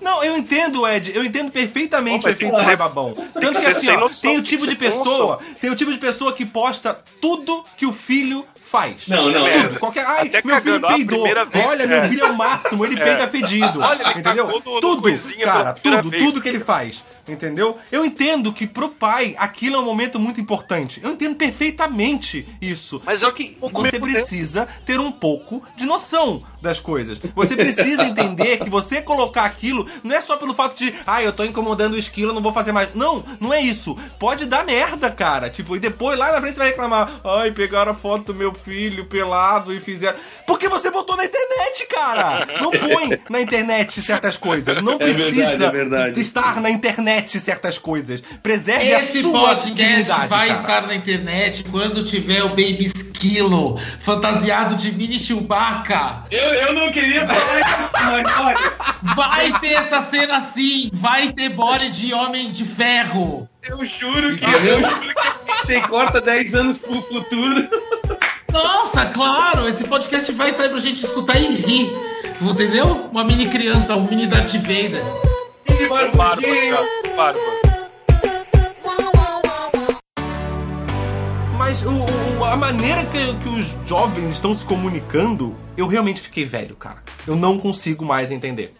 Não, eu entendo, Ed, eu entendo perfeitamente Pô, o efeito pai babão. Tanto que assim, ó, noção, tem o tipo de pessoa, tem o tipo de pessoa que posta tudo que o filho faz. Não, não. Tudo. Qualquer, ai, Até meu filho cagando, peidou. Olha, é. meu filho é o máximo, ele É. peida fedido. Olha, ele entendeu? tudo, cara, tudo, vez. tudo que ele faz. Entendeu? Eu entendo que pro pai aquilo é um momento muito importante. Eu entendo perfeitamente isso. Mas Só que você precisa ter um pouco de noção das coisas. Você precisa entender que você colocar aquilo não é só pelo fato de, ah, eu tô incomodando o esquilo, eu não vou fazer mais. Não, não é isso. Pode dar merda, cara. Tipo, e depois lá na frente você vai reclamar, ai, pegaram a foto do meu filho pelado e fizeram. Porque você botou na internet, cara. Não põe na internet certas coisas. Não verdade, precisa é verdade. de estar na internet certas coisas. Preserve Esse a sua podcast vai cara. estar na internet quando tiver o Baby Esquilo fantasiado de mini Chewbacca. Eu, eu não queria falar isso, mas olha, Vai ter essa cena assim. Vai ter body de homem de ferro. eu juro que eu juro que você corta 10 anos pro futuro. Nossa, claro, esse podcast vai estar aí pra gente escutar e rir. Entendeu? Uma mini criança, um mini Darth Vader. De Barba, barbudinho. cara. Barba. Mas o, o- a maneira que, que os jovens estão se comunicando, eu realmente fiquei velho, cara. Eu não consigo mais entender.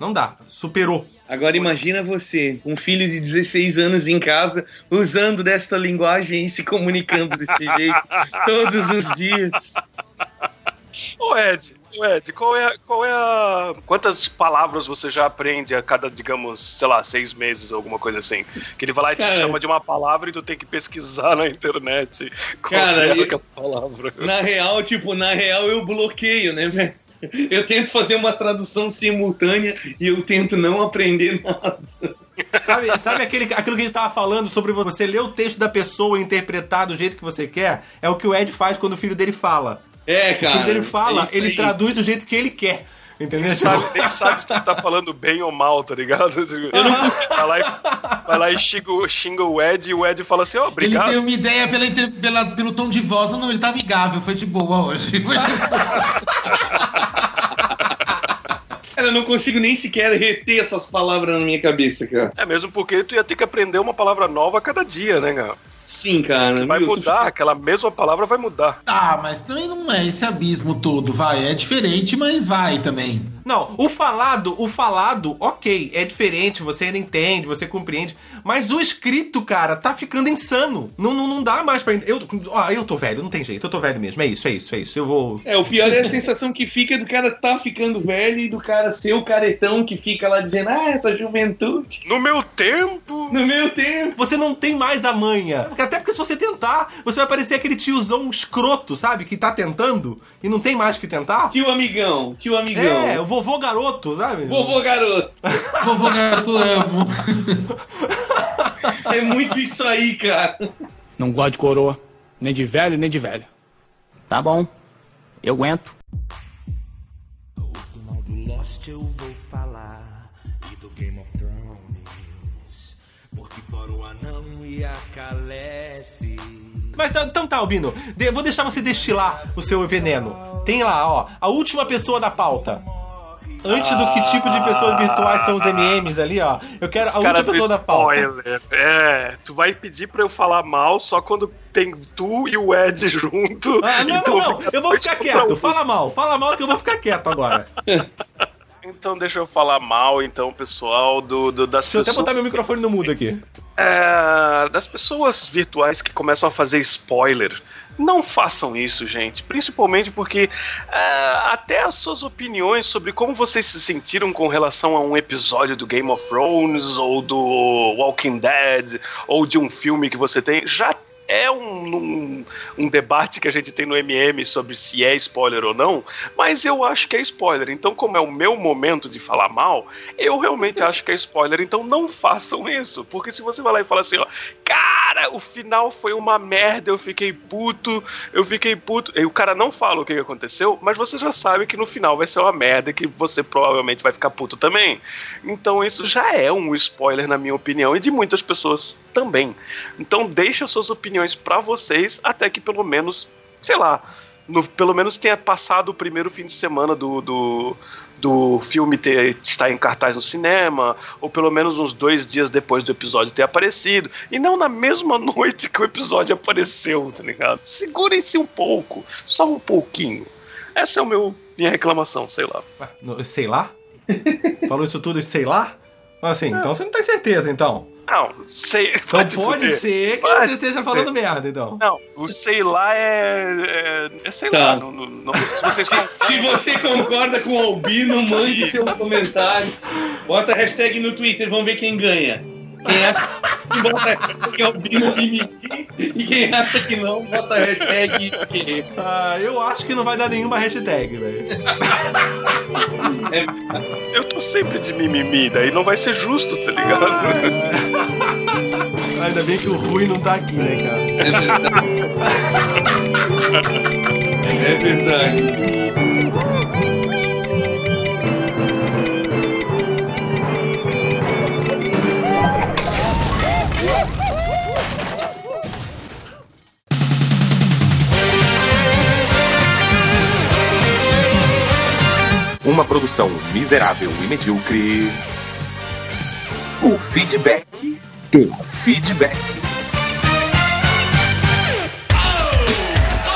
Não dá. Superou. Agora imagina você, um filho de 16 anos em casa, usando desta linguagem e se comunicando desse jeito todos os dias. Ô Ed, ô Ed, qual é, qual é a. Quantas palavras você já aprende a cada, digamos, sei lá, seis meses ou alguma coisa assim? Que ele vai lá e te Cara. chama de uma palavra e tu tem que pesquisar na internet qual Cara, é aquela palavra. Na real, tipo, na real eu bloqueio, né, velho? Eu tento fazer uma tradução simultânea e eu tento não aprender nada. Sabe, sabe aquele, aquilo que a gente tava falando sobre você ler o texto da pessoa e interpretar do jeito que você quer? É o que o Ed faz quando o filho dele fala. É, O cara. filho dele fala, é ele aí. traduz do jeito que ele quer. Entendeu? Nem sabe, nem sabe se tu tá falando bem ou mal, tá ligado? Eu não consigo. Vai lá e, vai lá e xinga, o- xinga o Ed e o Ed fala assim, ó, Ele obrigado. tem uma ideia pela, pela- pelo tom de voz. Não, ele tá amigável, foi de boa hoje. Foi de Cara, eu não consigo nem sequer reter essas palavras na minha cabeça, cara. É mesmo porque tu ia ter que aprender uma palavra nova a cada dia, né, cara? Sim, cara. Vai mudar, aquela mesma palavra vai mudar. Ah, mas também não é esse abismo todo, vai. É diferente, mas vai também. Não, o falado, o falado, ok, é diferente, você ainda entende, você compreende. Mas o escrito, cara, tá ficando insano. Não, não, não dá mais pra. Eu, ah, eu tô velho, não tem jeito, eu tô velho mesmo. É isso, é isso, é isso. Eu vou. É, o pior é a sensação que fica do cara tá ficando velho e do cara ser o caretão que fica lá dizendo, ah, essa juventude. No meu tempo. No meu tempo. Você não tem mais a manha. Porque Até porque se você tentar, você vai parecer aquele tiozão escroto, sabe? Que tá tentando e não tem mais que tentar. Tio amigão, tio amigão. É, o vovô garoto, sabe? Vovô garoto. Vovô garoto amo. É muito isso aí, cara. Não gosto de coroa. Nem de velho, nem de velha. Tá bom, eu aguento. Mas tá- então tá, Albino. Vou deixar você destilar o seu veneno. Tem lá, ó, a última pessoa da pauta. Antes do que tipo de pessoas virtuais são os MMs ali, ó. Eu quero Os a última pessoa da pauta. É, tu vai pedir pra eu falar mal só quando tem tu e o Ed junto. Ah, não, Então não, não. fica Eu vou ficar quieto. um. Fala mal. Fala mal que eu vou ficar quieto agora. Então deixa eu falar mal, então, pessoal, do, do- das Deixa eu até pessoas. botar meu microfone no mudo aqui. É, das pessoas virtuais que começam a fazer spoiler. Não façam isso, gente. Principalmente porque é, até as suas opiniões sobre como vocês se sentiram com relação a um episódio do Game of Thrones, ou do Walking Dead, ou de um filme que você tem, já é um, um, um debate que a gente tem no MM sobre se é spoiler ou não, mas eu acho que é spoiler. Então, como é o meu momento de falar mal, eu realmente acho que é spoiler. Então, não façam isso. Porque se você vai lá e fala assim, ó, cara, o final foi uma merda, eu fiquei puto, eu fiquei puto. E o cara não fala o que aconteceu, mas você já sabe que no final vai ser uma merda e que você provavelmente vai ficar puto também. Então, isso já é um spoiler, na minha opinião, e de muitas pessoas também. Então, deixa suas opiniões pra vocês até que pelo menos, sei lá, no- pelo menos tenha passado o primeiro fim de semana do, do, do filme ter, estar em cartaz no cinema, ou pelo menos uns dois dias depois do episódio ter aparecido, e não na mesma noite que o episódio apareceu, tá ligado? Segurem-se um pouco, só um pouquinho. Essa é o meu minha reclamação, sei lá. Ué, Sei lá? Falou isso tudo, sei lá? Assim, então você não tem certeza, então. Não, sei. Então pode fuder. ser que Vai você te esteja falando merda, então. Não, o sei lá é. é, é sei Tá. lá. Não, não- não- se Se você concorda com o Albino, mande seu comentário. Bota a hashtag no Twitter, vamos ver quem ganha. Quem acha que bota a hashtag Albino Mimimi e quem acha que não, bota a hashtag. Ah, eu acho que não vai dar nenhuma hashtag, velho. Eu tô sempre de mimimi, daí não vai ser justo, tá ligado? Ainda bem que o Rui não tá aqui, né, cara? É verdade. Uma produção miserável e medíocre. O feedback. O feedback.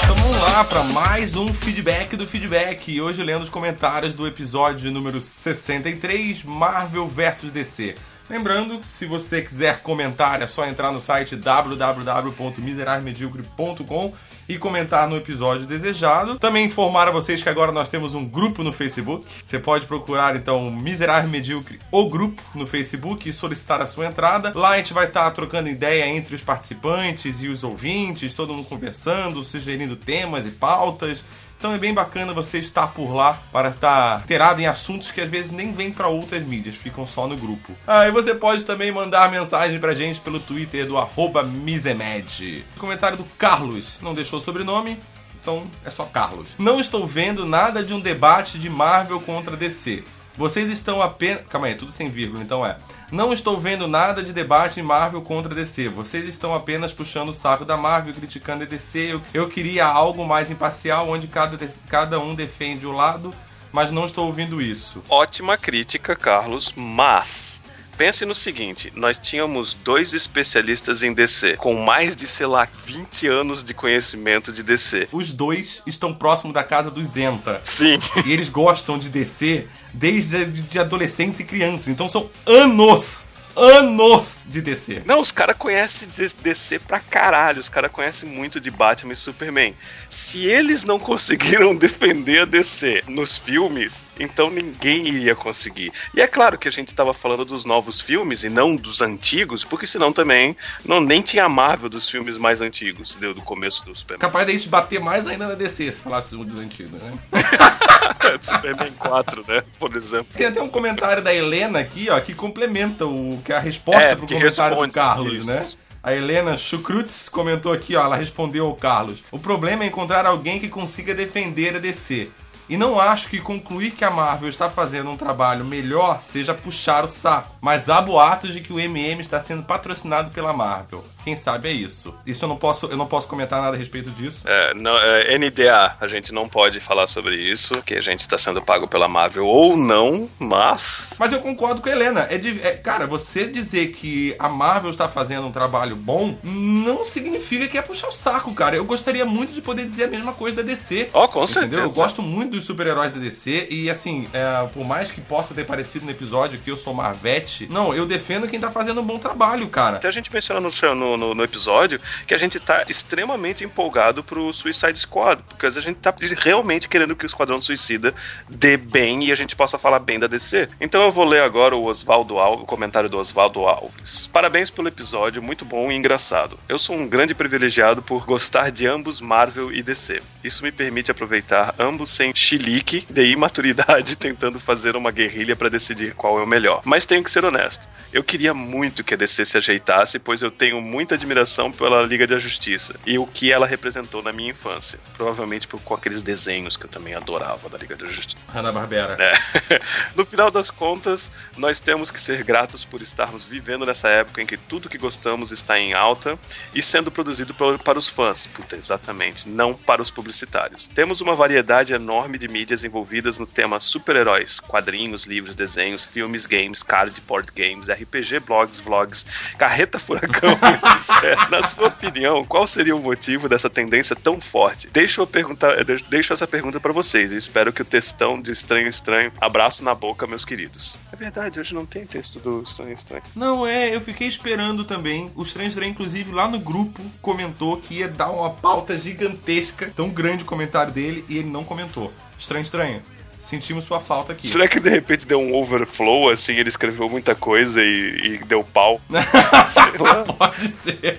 Vamos lá para mais um feedback do feedback. E hoje lendo os comentários do episódio número 63, Marvel vs DC. Lembrando que se você quiser comentar é só entrar no site www.miserávelmedíocre.com e comentar no episódio desejado. Também informar a vocês que agora nós temos um grupo no Facebook. Você pode procurar então Miserável Medíocre, o grupo no Facebook e solicitar a sua entrada. Lá a gente vai estar trocando ideia entre os participantes e os ouvintes, todo mundo conversando, sugerindo temas e pautas. Então é bem bacana você estar por lá para estar inteirado em assuntos que às vezes nem vêm para outras mídias, ficam só no grupo. Ah, e você pode também mandar mensagem pra gente pelo Twitter do arroba Misemed. Comentário do Carlos, não deixou sobrenome, então é só Carlos. Não estou vendo nada de um debate de Marvel contra DC. Vocês estão apenas. Calma aí, tudo sem vírgula, então é. Não estou vendo nada de debate Marvel contra DC. Vocês estão apenas puxando o saco da Marvel, criticando a DC. Eu, eu queria algo mais imparcial, onde cada, cada um defende o lado, mas não estou ouvindo isso. Ótima crítica, Carlos, mas. Pense no seguinte: nós tínhamos dois especialistas em DC, com mais de, sei lá, 20 anos de conhecimento de DC. Os dois estão próximo da casa do Zenta. Sim. E eles gostam de DC desde de adolescentes e crianças. Então são anos, anos de DC. Não, os caras conhecem DC pra caralho. Os caras conhecem muito de Batman e Superman. Se eles não conseguiram defender a DC nos filmes, então ninguém iria conseguir. E é claro que a gente tava falando dos novos filmes e não dos antigos, porque senão também não nem tinha a Marvel dos filmes mais antigos, deu do começo do Superman. Capaz da gente bater mais ainda na DC se falasse dos antigos, né? Superman 4, né? Por exemplo. Tem até um comentário da Helena aqui, ó, que complementa o que é a resposta É, pro comentário do Carlos, isso. né? A Helena Chukrutz comentou aqui, ó, ela respondeu ao Carlos. O problema é encontrar alguém que consiga defender a DC. E não acho que concluir que a Marvel está fazendo um trabalho melhor seja puxar o saco. Mas há boatos de que o MM está sendo patrocinado pela Marvel. Quem sabe é isso. Isso eu não posso, eu não posso comentar nada a respeito disso. É, não, é, NDA, a gente não pode falar sobre isso, que a gente está sendo pago pela Marvel ou não, mas. Mas eu concordo com a Helena. É, de- é, cara, você dizer que a Marvel está fazendo um trabalho bom não significa que é puxar o saco, cara. Eu gostaria muito de poder dizer a mesma coisa da DC. Ó, com Entendeu? certeza. Eu gosto muito dos super-heróis da DC e, assim, é, por mais que possa ter parecido no episódio que eu sou Marvete, não, eu defendo quem tá fazendo um bom trabalho, cara. Até a gente menciona no, no, no- episódio que a gente tá extremamente empolgado pro Suicide Squad, porque a gente tá realmente querendo que o Esquadrão Suicida dê bem e a gente possa falar bem da DC. Então eu vou ler agora o Oswaldo Alves, o comentário do Oswaldo Alves. Parabéns pelo episódio, muito bom e engraçado. Eu sou um grande privilegiado por gostar de ambos Marvel e DC. Isso me permite aproveitar ambos sem chilique de imaturidade tentando fazer uma guerrilha para decidir qual é o melhor. Mas tenho que ser honesto. Eu queria muito que a DC se ajeitasse, pois eu tenho muita admiração pela Liga da Justiça e o que ela representou na minha infância. Provavelmente por, com aqueles desenhos que eu também adorava da Liga da Justiça. Hanna-Barbera. É. No final das contas, nós temos que ser gratos por estarmos vivendo nessa época em que tudo que gostamos está em alta e sendo produzido pa- para os fãs. Puta, exatamente, não para os publicitários. Temos uma variedade enorme de mídias envolvidas no tema super-heróis, quadrinhos, livros, desenhos, filmes, games, card, board games, RPG, blogs, vlogs, carreta furacão, etc. Na sua opinião, qual seria o motivo dessa tendência tão forte? Deixo eu perguntar, deixo- deixo essa pergunta para vocês e espero que o textão de Estranho Estranho abraço na boca, meus queridos. É verdade, hoje não tem texto do Estranho Estranho. Não, é, eu fiquei esperando também. O Estranho Estranho, inclusive, lá no grupo, comentou que ia dar uma pauta gigantesca, tão grande o comentário dele, e ele não comentou. Estranho Estranho, sentimos sua falta aqui. Será que de repente deu um overflow, assim, ele escreveu muita coisa e, e deu pau? Pode ser.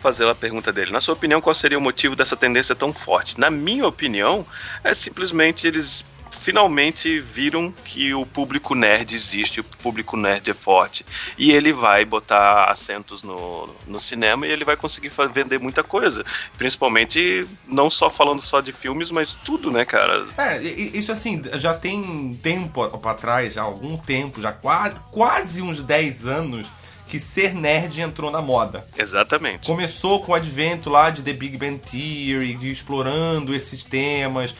Fazer a pergunta dele. Na sua opinião, qual seria o motivo dessa tendência tão forte? Na minha opinião, é simplesmente eles finalmente viram que o público nerd existe, o público nerd é forte. E ele vai botar assentos no, no cinema e ele vai conseguir vender muita coisa. Principalmente, não só falando só de filmes, mas tudo, né, cara? É, isso assim, já tem tempo pra trás, já algum tempo, já quase, quase uns 10 anos, que ser nerd entrou na moda. Exatamente. Começou com o advento lá de The Big Bang Theory, de explorando esses temas.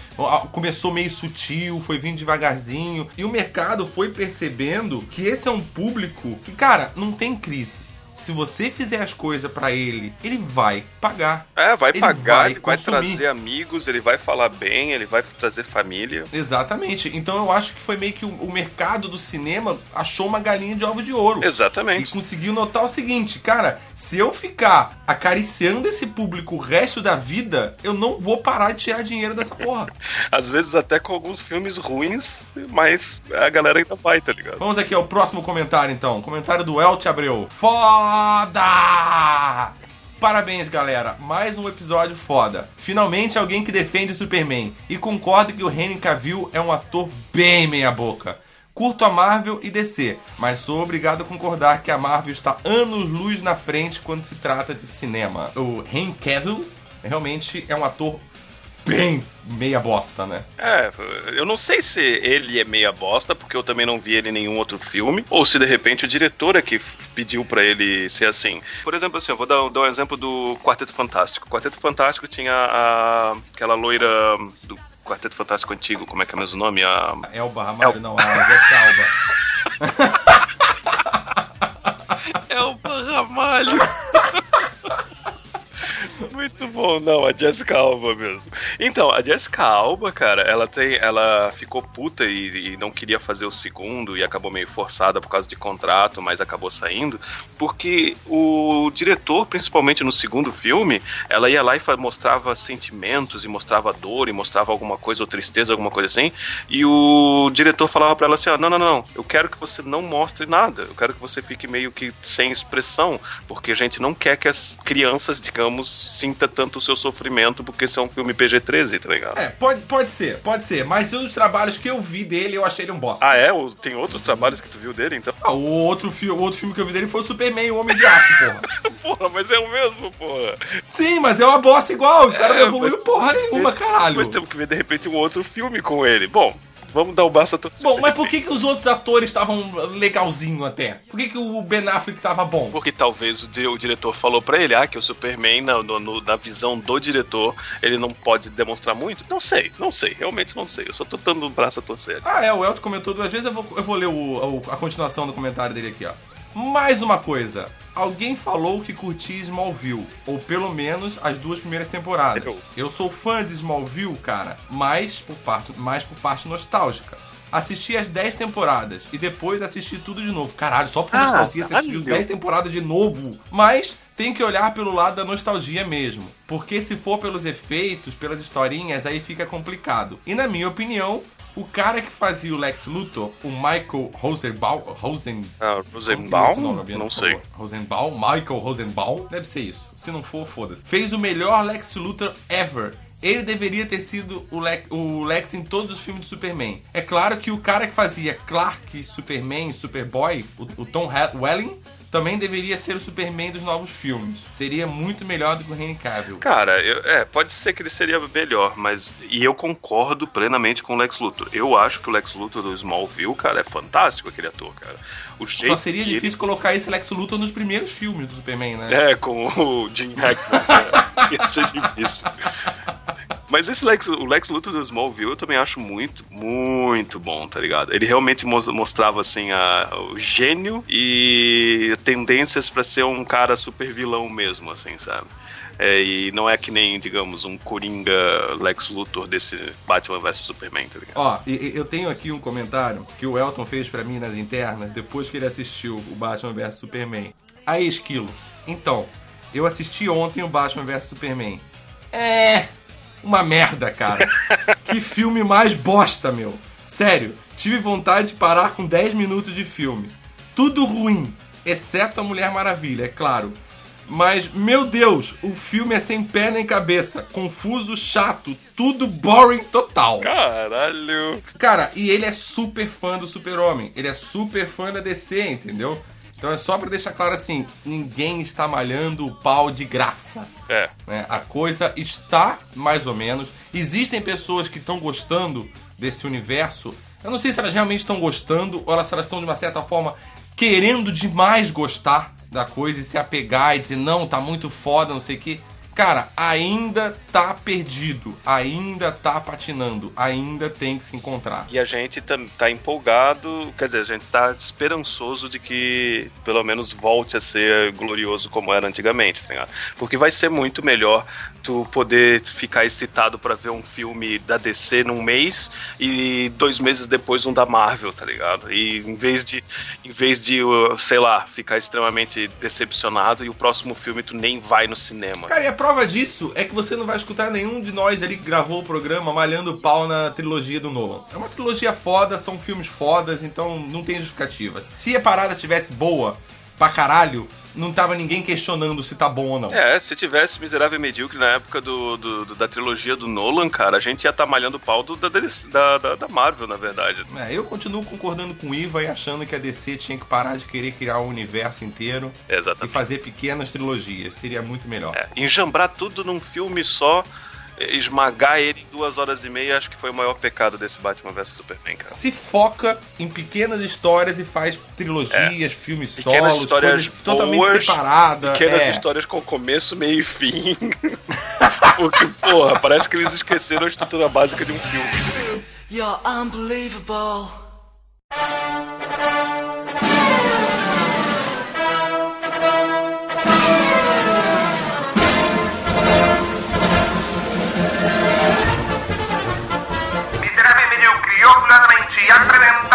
Começou meio sutil, foi vindo devagarzinho. E o mercado foi percebendo que esse é um público que, cara, não tem crise. Se você fizer as coisas pra ele, ele vai pagar. É, vai Ele pagar, vai ele vai consumir. trazer amigos, ele vai falar bem, ele vai trazer família. Exatamente. Então eu acho que foi meio que o, o mercado do cinema achou uma galinha de ovo de ouro. Exatamente. E conseguiu notar o seguinte, cara, se eu ficar acariciando esse público o resto da vida, eu não vou parar de tirar dinheiro dessa porra. Às vezes até com alguns filmes ruins, mas a galera ainda vai, tá ligado? Vamos aqui ao próximo comentário então. Comentário do Elte Abreu. Foda! Parabéns, galera. Mais um episódio foda. Finalmente alguém que defende Superman e concorda que o Henry Cavill é um ator bem meia boca. Curto a Marvel e DC, mas sou obrigado a concordar que a Marvel está anos-luz na frente quando se trata de cinema. O Henry Cavill realmente é um ator bem meia bosta, né? É, eu não sei se ele é meia bosta, porque eu também não vi ele em nenhum outro filme, ou se de repente o diretor é que pediu pra ele ser assim. Por exemplo, assim, eu vou dar, dar um exemplo do Quarteto Fantástico. O Quarteto Fantástico tinha a, aquela loira do Quarteto Fantástico antigo, como é que é mesmo o nome? A Elba Ramalho, não, a Jessica Alba. Elba Ramalho. Muito bom, não, a Jessica Alba mesmo. Então, a Jessica Alba, cara, ela tem. Ela ficou puta e, e não queria fazer o segundo e acabou meio forçada por causa de contrato, mas acabou saindo. Porque o diretor, principalmente no segundo filme, ela ia lá e mostrava sentimentos, e mostrava dor, e mostrava alguma coisa, ou tristeza, alguma coisa assim. E o diretor falava pra ela assim: ó, não, não, não, eu quero que você não mostre nada. Eu quero que você fique meio que sem expressão, porque a gente não quer que as crianças, digamos, sinta tanto o seu sofrimento, porque esse é um filme PG-13, tá ligado? É, pode, pode ser, pode ser. Mas os trabalhos que eu vi dele, eu achei ele um bosta. Ah, é? Tem outros trabalhos que tu viu dele, então? Ah, o outro, fi- o outro filme que eu vi dele foi o Superman, o Homem de Aço, porra. Porra, mas é o mesmo, porra. Sim, mas é uma bosta igual. O cara não É, evoluiu mas- porra nenhuma, caralho. Mas temos que ver, de repente, um outro filme com ele. Bom, vamos dar o braço a torcer. Bom, mas por que, que os outros atores estavam legalzinho até? Por que, que o Ben Affleck tava bom? Porque talvez o, o diretor falou pra ele, ah, que o Superman, na, no- na visão do diretor, ele não pode demonstrar muito. Não sei, não sei, realmente não sei. Eu só tô dando o braço a torcer. Ah, é, o Elton comentou duas vezes, eu vou, eu vou ler o- o- a continuação do comentário dele aqui, ó. Mais uma coisa. Alguém falou que curtia Smallville, ou pelo menos as duas primeiras temporadas. Eu. Eu sou fã de Smallville, cara, mas por parte, mais por parte nostálgica. Assisti as 10 temporadas e depois assisti tudo de novo. Caralho, só por Ah, nostalgia você assistiu caralho. 10 temporadas de novo. Mas tem que olhar pelo lado da nostalgia mesmo. Porque se for pelos efeitos, pelas historinhas, aí fica complicado. E na minha opinião, o cara que fazia o Lex Luthor, o Michael Rosenbaum, Rosen... Ah, é Rosenbaum? nome, Albino, Não por sei. favor? Rosenbaum? Michael Rosenbaum? Deve ser isso. Se não for, foda-se. Fez o melhor Lex Luthor ever. Ele deveria ter sido o Lex, o Lex em todos os filmes de Superman. É claro que o cara que fazia Clark, Superman, Superboy, o, o Tom Welling, também deveria ser o Superman dos novos filmes. Seria muito melhor do que o Henry Cavill. Cara, eu- é, pode ser que ele seria melhor, mas. E eu concordo plenamente com o Lex Luthor. Eu acho que o Lex Luthor do Smallville, cara, é fantástico aquele ator, cara. O jeito Só seria que ele- difícil colocar esse Lex Luthor nos primeiros filmes do Superman, né? É, com o Jim Hackman. Ia ser difícil. Mas esse Lex, o Lex Luthor do Smallville eu também acho muito, muito bom, tá ligado? Ele realmente mo- mostrava, assim, a, o gênio e tendências pra ser um cara super vilão mesmo, assim, sabe? É, e não é que nem, digamos, um Coringa Lex Luthor desse Batman vs Superman, tá ligado? Ó, eu tenho aqui um comentário que o Elton fez pra mim nas internas depois que ele assistiu o Batman vs Superman. Aí, Esquilo, então, eu assisti ontem o Batman vs Superman. É. Uma merda, cara. que filme mais bosta, meu. Sério, tive vontade de parar com 10 minutos de filme. Tudo ruim, exceto a Mulher Maravilha, é claro. Mas, meu Deus, o filme é sem pé nem cabeça, confuso, chato, tudo boring total. Caralho! Cara, e ele é super fã do Super-Homem. Ele é super fã da DC, entendeu? Então é só pra deixar claro assim: ninguém está malhando o pau de graça. É. né? A coisa está mais ou menos. Existem pessoas que estão gostando desse universo. Eu não sei se elas realmente estão gostando ou se elas estão de uma certa forma querendo demais gostar da coisa e se apegar e dizer, não, tá muito foda, não sei o que. Cara, ainda tá perdido, ainda tá patinando, ainda tem que se encontrar. E a gente tá, tá empolgado, quer dizer, a gente tá esperançoso de que pelo menos volte a ser glorioso como era antigamente, tá ligado? Porque vai ser muito melhor tu poder ficar excitado pra ver um filme da DC num mês e dois meses depois um da Marvel, tá ligado? E em vez de, em vez de, uh, sei lá, ficar extremamente decepcionado e o próximo filme tu nem vai no cinema. Cara, e a prova disso é que você não vai escutar nenhum de nós ali que gravou o programa malhando pau na trilogia do Nolan. É uma trilogia foda, são filmes fodas, então não tem justificativa. Se a parada tivesse boa pra caralho, não tava ninguém questionando se tá bom ou não. É, se tivesse Miserável e Medíocre na época do, do- do- da trilogia do Nolan, cara, a gente ia estar malhando o pau do- da, da, da- Marvel, na verdade. É, eu continuo concordando com o Iva e achando que a DC tinha que parar de querer criar o universo inteiro e Exatamente. fazer pequenas trilogias. Seria muito melhor. É, enjambrar tudo num filme só, esmagar ele em duas horas e meia, acho que foi o maior pecado desse Batman vs Superman, cara. Se foca em pequenas histórias e faz trilogias, filmes Pequenas solos, histórias coisas totalmente boas, separadas. Pequenas é. histórias com começo, meio e fim. Porque, porra, parece que eles esqueceram a estrutura básica de um filme. You're unbelievable.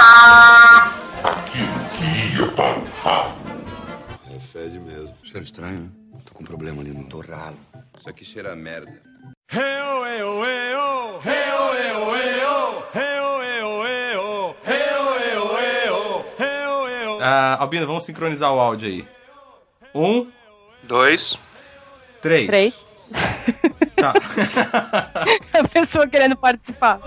Apresenta... É fede mesmo. Cheiro estranho, né? Tô com um problema ali no torralo. Isso aqui cheira a merda. Ah, Albino, vamos sincronizar o áudio aí. Um, Dois, três. Três. Tá. A pessoa querendo participar.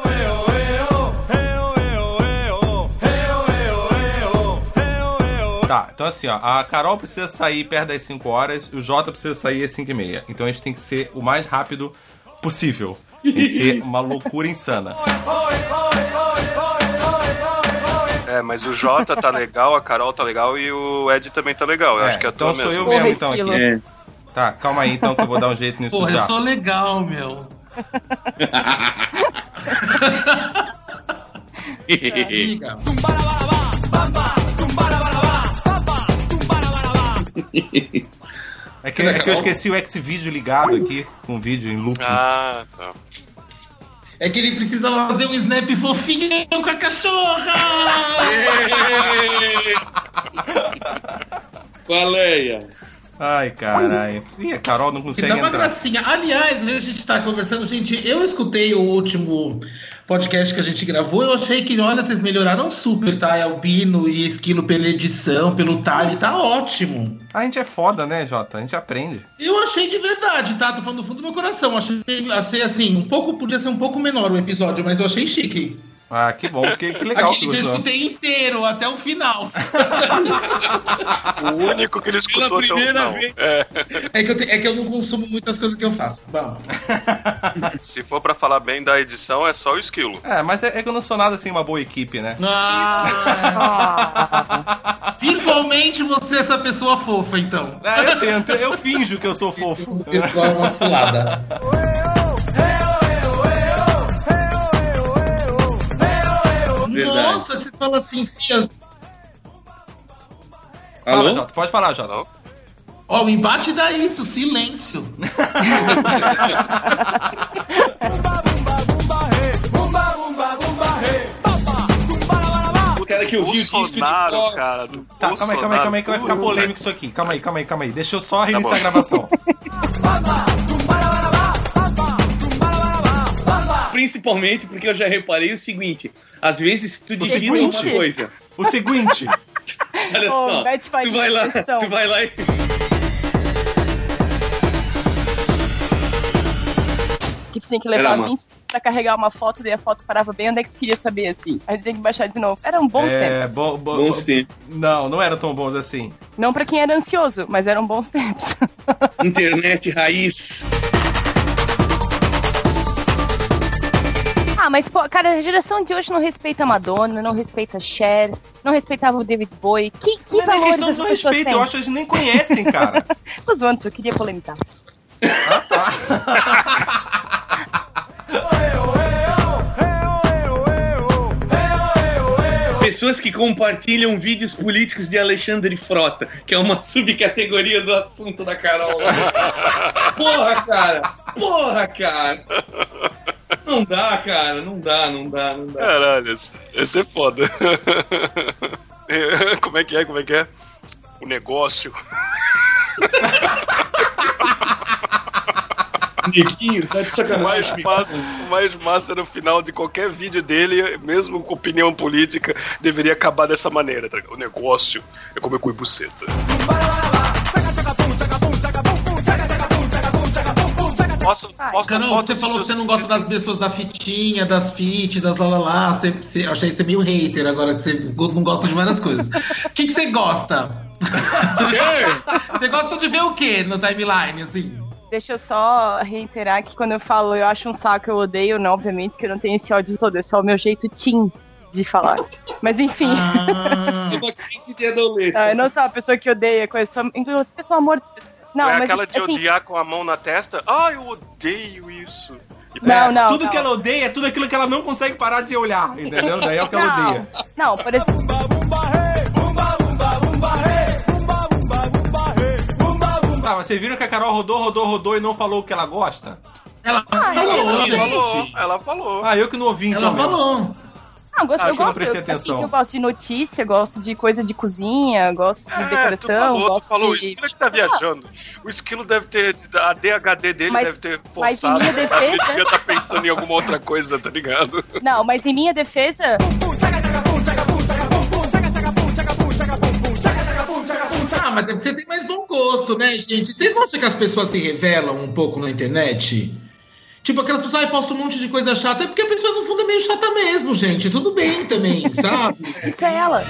Tá, então assim, ó, a Carol precisa sair perto das 5 horas e o Jota precisa sair às 5 e meia. Então a gente tem que ser o mais rápido possível. Tem que ser uma loucura insana. É, mas o Jota tá legal, a Carol tá legal e o Ed também tá legal. Eu É, acho que é a então tua sou mesmo. eu mesmo, então, aqui. É. Tá, calma aí, então, que eu vou dar um jeito nisso Porra, já. eu sou legal, meu. Amiga. É que, é que eu esqueci o X-Video ligado aqui, com o vídeo em loop. Ah, tá. É que ele precisa fazer um snap fofinho com a cachorra! Baleia. Ai, caralho. Ih, a Carol não E consegue dá uma entrar. gracinha. Aliás, a gente tá conversando, gente. Eu escutei o último podcast que a gente gravou. Eu achei que, olha, vocês melhoraram super, tá? Albino e Esquilo pela edição, pelo talhe, tá ótimo. A gente é foda, né, Jota? A gente aprende. Eu achei de verdade, tá? Tô falando do fundo do meu coração. Achei, achei assim, um pouco, podia ser um pouco menor o episódio, mas eu achei chique. Ah, que bom, que, que legal Aquele que eu escutei inteiro, até o final. O único que ele escutou até o primeira final. vez. É. É que, eu te- é que eu não consumo muitas coisas que eu faço. Bom. Se for pra falar bem da edição, é só o esquilo. É, mas é, é que eu não sou nada assim uma boa equipe, né? Ah. Virtualmente você é essa pessoa fofa, então. É, eu tento, eu finjo que eu sou fofo. Virtual é uma cilada. Verdade. Nossa, você fala assim, Fia. Fala, Alô? Jota, pode falar, Jota. Ó, o embate dá isso, silêncio. O cara que ouviu o disco de Bolsonaro, cara. do Tá, calma aí, calma aí, calma aí, que vai ficar Bolsonaro. polêmico isso aqui. Calma aí, calma aí, calma aí. Deixa eu só reiniciar bom. a gravação. Principalmente porque eu já reparei o seguinte: às vezes tu digita uma coisa. O seguinte. Olha Ô, só, tu vai lá, questão. tu vai lá e. Que tu tinha que levar uma- 20 pra carregar uma foto, daí a foto parava bem onde é que tu queria saber, assim. Aí tu tinha que baixar de novo. Era um bom tempo. É, bo, bo, Bons tempos. Não, não eram tão bons assim. Não pra quem era ansioso, mas eram bons tempos. Internet raiz. Ah, mas, pô, cara, a geração de hoje não respeita a Madonna, não respeita a Cher, não respeitava o David Bowie. Que, que Não é questão pessoas respeito, eu acho que eles nem conhecem, cara. Tô zoando, eu queria polemicar. Pessoas que compartilham vídeos políticos de Alexandre Frota, que é uma subcategoria do assunto da Carol. Porra, cara! Porra, cara! Não dá, cara, não dá, não dá, não dá. Caralho, esse, é foda. Como é que é? Como é que é? O negócio. Neguinho, tá de O sacanagem. mais, massa, o mais massa no final de qualquer vídeo dele, mesmo com opinião política, deveria acabar dessa maneira. tá? O negócio é comer cu e buceta. Posso, posso, Carol, posso você falou que você não gosta das pessoas da fitinha, das fit, das lá lá lá. Você, você, eu achei você meio hater agora, que você não gosta de várias coisas. O que, que você gosta? você gosta de ver o que no timeline, assim? Deixa eu só reiterar que quando eu falo eu acho um saco, eu odeio, não, obviamente que eu não tenho esse ódio todo, é só o meu jeito tim de falar. Mas enfim. Ah, É uma. Ah, eu não sou uma pessoa que odeia coisa, sou, inclusive pessoa amor de pessoa. Não, é mas aquela de assim, odiar com a mão na testa. Ah, eu odeio isso. Não, É, não, Tudo não. que ela odeia é tudo aquilo que ela não consegue parar de olhar, entendeu? Daí é o que ela não, odeia. não, por exemplo, Tá, mas vocês viram que a Carol rodou, rodou, rodou e não falou o que ela gosta? ela Ah, falou, ela gente. falou, ela falou. Ah, eu que não ouvi então. Ela mesmo. falou. não, eu gosto, Ah, eu que eu não gosto, prestei eu, assim, atenção. eu gosto de notícia, gosto de coisa de cozinha, gosto de É, tu decoração, falou, tu gosto falou, o de... Esquilo é que tá viajando. O Esquilo deve ter. A DHD dele Mas- deve ter mas em forçado. minha defesa- Ele devia estar pensando em alguma outra coisa, tá ligado? Não, mas em minha defesa, mas é porque você tem mais bom gosto. né, gente? Vocês não acham que as pessoas se revelam um pouco na internet? Tipo, aquelas pessoas, ai, posta um monte de coisa chata. É porque a pessoa, no fundo, é meio chata mesmo, gente. Tudo bem também, sabe? Isso é ela.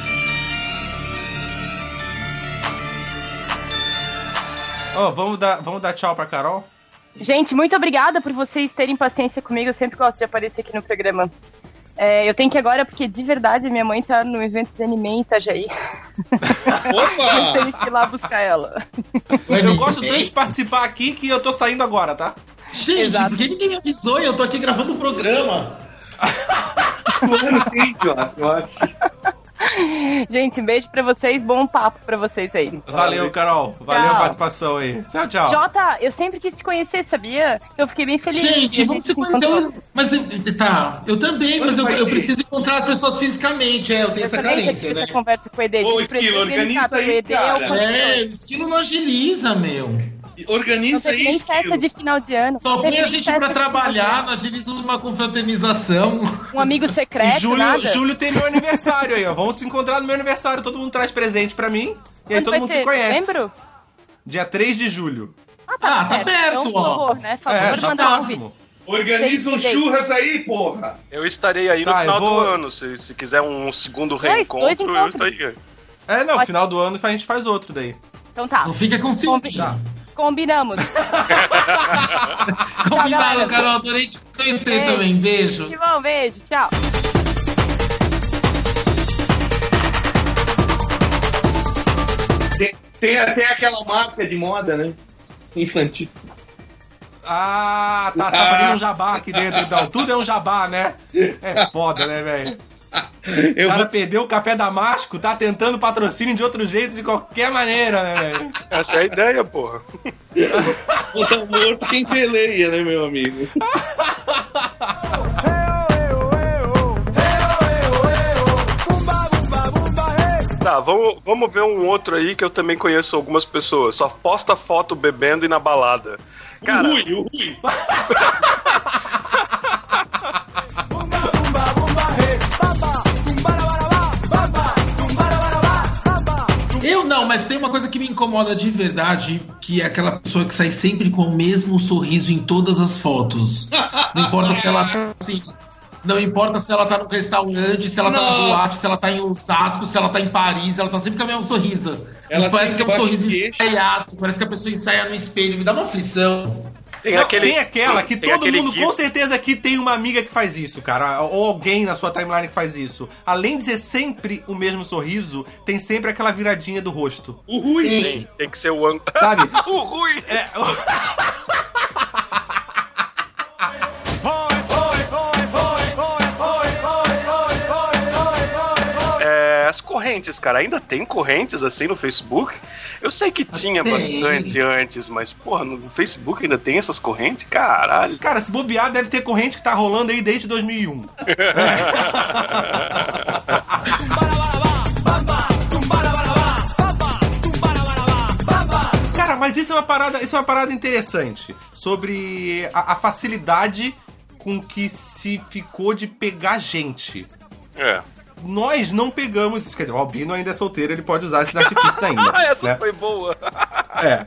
Ó, vamos, dar, vamos dar tchau pra Carol? Gente, muito obrigada por vocês terem paciência comigo. Eu sempre gosto de aparecer aqui no programa. É, eu tenho que ir agora, porque de verdade minha mãe tá no evento de anime em Itajaí. eu tenho que ir lá buscar ela. Eu gosto tanto de participar aqui que eu tô saindo agora, tá? Gente, Exato. por que ninguém me avisou e eu tô aqui gravando o programa? eu acho. Gente, um beijo pra vocês, bom papo pra vocês aí. Valeu, Carol. Valeu Tchau. a participação aí. Tchau, tchau. Jota, eu sempre quis te conhecer, sabia? Eu fiquei bem feliz. Gente, vamos se encontrou. conhecer. Mas eu- tá, eu também, mas eu, eu preciso encontrar as pessoas fisicamente, é, eu tenho Eu essa carência, né? essa conversa com o Ed. Ô, Esquilo, organiza aí, é cara. É, o estilo não agiliza, meu. Não Organiza teve aí, nem festa de final de ano. Só põe a gente pra trabalhar, nós agilizamos uma confraternização. Um amigo secreto, E Júlio, nada. Júlio tem meu aniversário aí, ó. Vamos se encontrar no meu aniversário. Todo mundo traz presente pra mim. E aí Quando todo mundo ser? se conhece. Lembro? Dia 3 de julho. Ah, tá perto, Então, por ó. favor, né? Por É, favor, tá manda um. Organiza um churras aí, porra. Eu estarei aí no Tá, eu final vou- do ano. Se, se quiser um segundo Dois, reencontro, dois eu estarei. É, não, Pode- final do ano a gente faz outro daí. Então tá. Não fica com ciúme. Tá. Combinamos. Combinado. Carol. Adorei te conhecer Beijo. também. Beijo. Que bom, beijo. Tchau. Tem, tem até aquela marca de moda, né? Infantil. Ah, tá, tá fazendo um jabá aqui dentro, então. Tudo é um jabá, né? É foda, né, velho? O Eu cara vou... perdeu o café damasco, tá tentando patrocínio de outro jeito, de qualquer maneira, né, velho? Essa é a ideia, porra. botar morto quem peleia, né, meu amigo? Tá, vamos, vamos ver um outro aí que eu também conheço algumas pessoas. Só posta foto bebendo e na balada. Cara, o Rui, o Rui. Eu não, mas tem uma coisa que me incomoda de verdade, que é aquela pessoa que sai sempre com o mesmo sorriso em todas as fotos. Não importa se ela tá assim. Não importa se ela tá no restaurante, se ela tá no Nossa. boate, se ela tá em Osasco, se ela tá em Paris, ela tá sempre com a mesma sorriso. Ela parece que é um sorriso queixo. parece que a pessoa ensaia no espelho, me dá uma aflição. Tem Não, aquele. tem aquela que tem todo mundo, gif- com certeza, aqui tem uma amiga que faz isso, cara. Ou alguém na sua timeline que faz isso. Além de ser sempre o mesmo sorriso, tem sempre aquela viradinha do rosto. O Rui. Tem, tem que ser o ângulo. Sabe? o Rui! É, correntes, cara, ainda tem correntes assim no Facebook? Eu sei que tinha Tem. bastante antes, mas, porra, no Facebook ainda tem essas correntes? Caralho. Cara, se bobear, deve ter corrente que tá rolando aí desde 2001. Cara, mas isso é uma parada, isso é uma parada interessante sobre a, a facilidade com que se ficou de pegar gente. É. Nós não pegamos isso, quer dizer, o Albino ainda é solteiro, ele pode usar esses artifícios ainda. Ah, essa né? foi boa. É.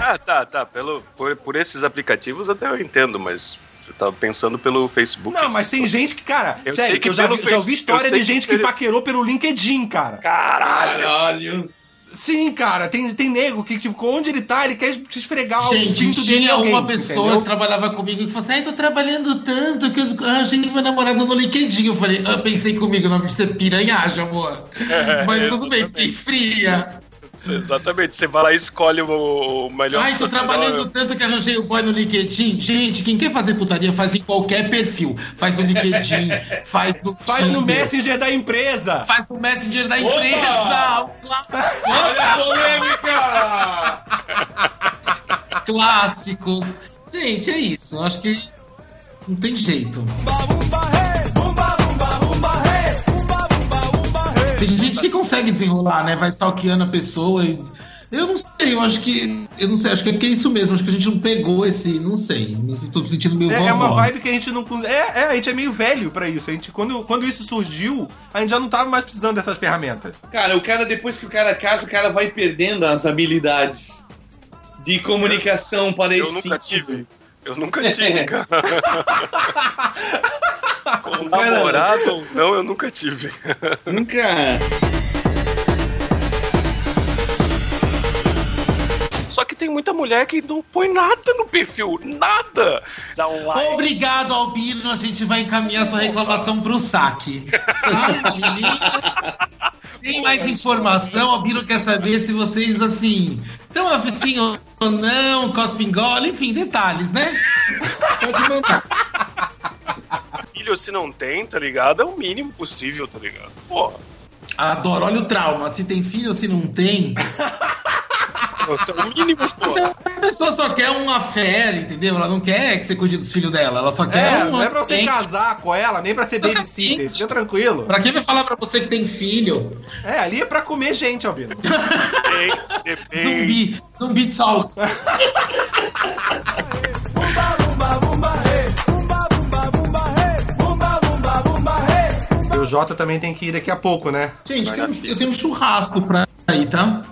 Ah, tá, tá. Pelo, por, por esses aplicativos até eu entendo, mas você tá pensando pelo Facebook. Não, mas tem gente que, cara, Eu sério, sei que eu já, vi- já ouvi história de que gente que pelo- paquerou pelo LinkedIn, cara. Caralho. Caralho. Sim, cara, tem, tem nego que, tipo, onde ele tá, ele quer esfregar Gente, o pinto dele em tinha alguém, uma pessoa entendeu? que trabalhava comigo que falou assim: ai, tô trabalhando tanto que eu achei que meu namorado no LinkedIn. Eu falei, eu pensei comigo, o nome disso é piranhagem, amor. É, Mas tudo bem, fiquei fria. Exatamente. Você vai lá e escolhe o, melhor. Ai, tô trabalhando tanto que arranjei o boy no LinkedIn. Gente, quem quer fazer putaria faz em qualquer perfil. Faz no LinkedIn, faz no Faz no Messenger da empresa. Faz no Messenger da Opa! empresa. Olha a polêmica! Clássicos. Gente, é isso. Eu acho que não tem jeito. Tem gente que consegue desenrolar, né? Vai stalkeando a pessoa e Eu não sei, eu acho que. Eu não sei, acho que é porque é isso mesmo. Acho que a gente não pegou esse. Não sei. Sinto me sentindo meio É, vovó. é uma vibe que a gente não. É, é, a gente é meio velho pra isso. A gente, quando, quando isso surgiu, a gente já não tava mais precisando dessas ferramentas. Cara, o cara, depois que o cara casa, o cara vai perdendo as habilidades de comunicação para Eu esse nunca sentido. tive. Eu nunca tive, cara. Como Cara- namorado ou não, eu nunca tive. Nunca. Só que tem muita mulher que não põe nada no perfil, nada. Dá um like. Obrigado, Albino. A gente vai encaminhar sua reclamação pro saque. Tá, menina? Tem mais informação? Albino quer saber se vocês, assim, estão assim ou não, cospem gola, enfim, detalhes, né? Pode mandar. Filho, se não tem, tá ligado? É o mínimo possível, tá ligado? Porra. Adoro, olha o trauma. Se tem filho ou se não tem. Nossa, é o mínimo, pô. A pessoa só quer uma fé, entendeu? Ela não quer que você cuide dos filhos dela. Ela só quer É, uma não é pra você gente. casar com ela, nem pra ser babysitter. Fica tranquilo. Pra quem vai falar pra você que tem filho? É, ali é pra comer gente, Albino. Zumbi, zumbi talk. o Jota também tem que ir daqui a pouco, né? Gente, tem eu tenho um churrasco pra ir, tá?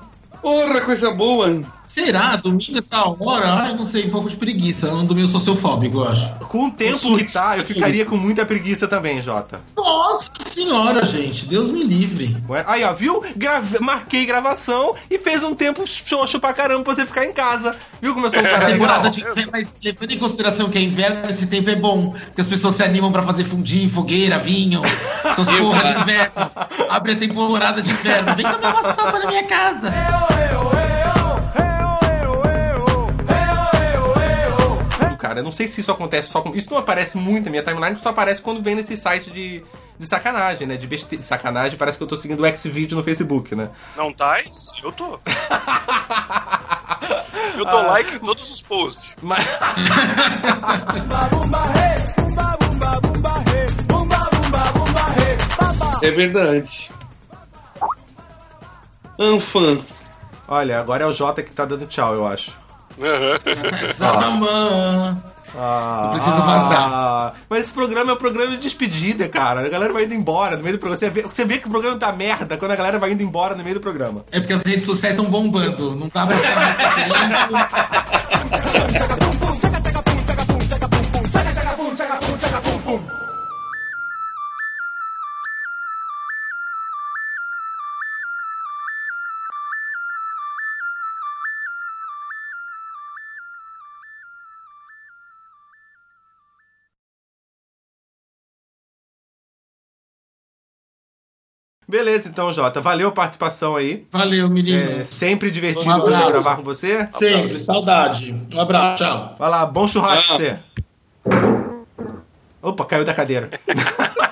Porra, coisa boa. Será? Domingo essa hora? Ai, não sei, um pouco de preguiça. No domingo eu sou sociofóbico, eu acho. Com o tempo que tá, eu ficaria com muita preguiça também, Jota. Nossa senhora, gente. Deus me livre. Ué, Aí, ó, viu? Grave- Marquei gravação e fez um tempo xoxo pra caramba pra você ficar em casa. Viu como eu sou um cara legal? Temporada de inverno, mas levando em consideração que é inverno, esse tempo é bom. Porque as pessoas se animam pra fazer fundir, fogueira, vinho. Essas Eu, porra de inverno. Abre a temporada de inverno. Vem comer uma sopa na minha casa. Cara, eu não sei se isso acontece só com. Isso não aparece muito na minha timeline, só aparece quando vem nesse site de, de sacanagem, né? De beste... sacanagem, parece que eu tô seguindo o Xvideo no Facebook, né? Não tá? Eu tô. Eu dou Ah. like em todos os posts. Mas... É verdade. Anfã. Olha, agora é o Jota que tá dando tchau, eu acho. Zadamã. Ah, Eu preciso ah, vazar. Mas esse programa é um programa de despedida, cara. A galera vai indo embora no meio do programa. Você vê, você vê que o programa tá merda quando a galera vai indo embora no meio do programa. É porque as redes sociais estão bombando. Não dá pra Beleza, então, Jota. Valeu a participação aí. Valeu, menino. É sempre divertido Um gravar com você. Sempre, saudade. Um abraço, tchau. Vai lá, bom churrasco pra você. Opa, caiu da cadeira.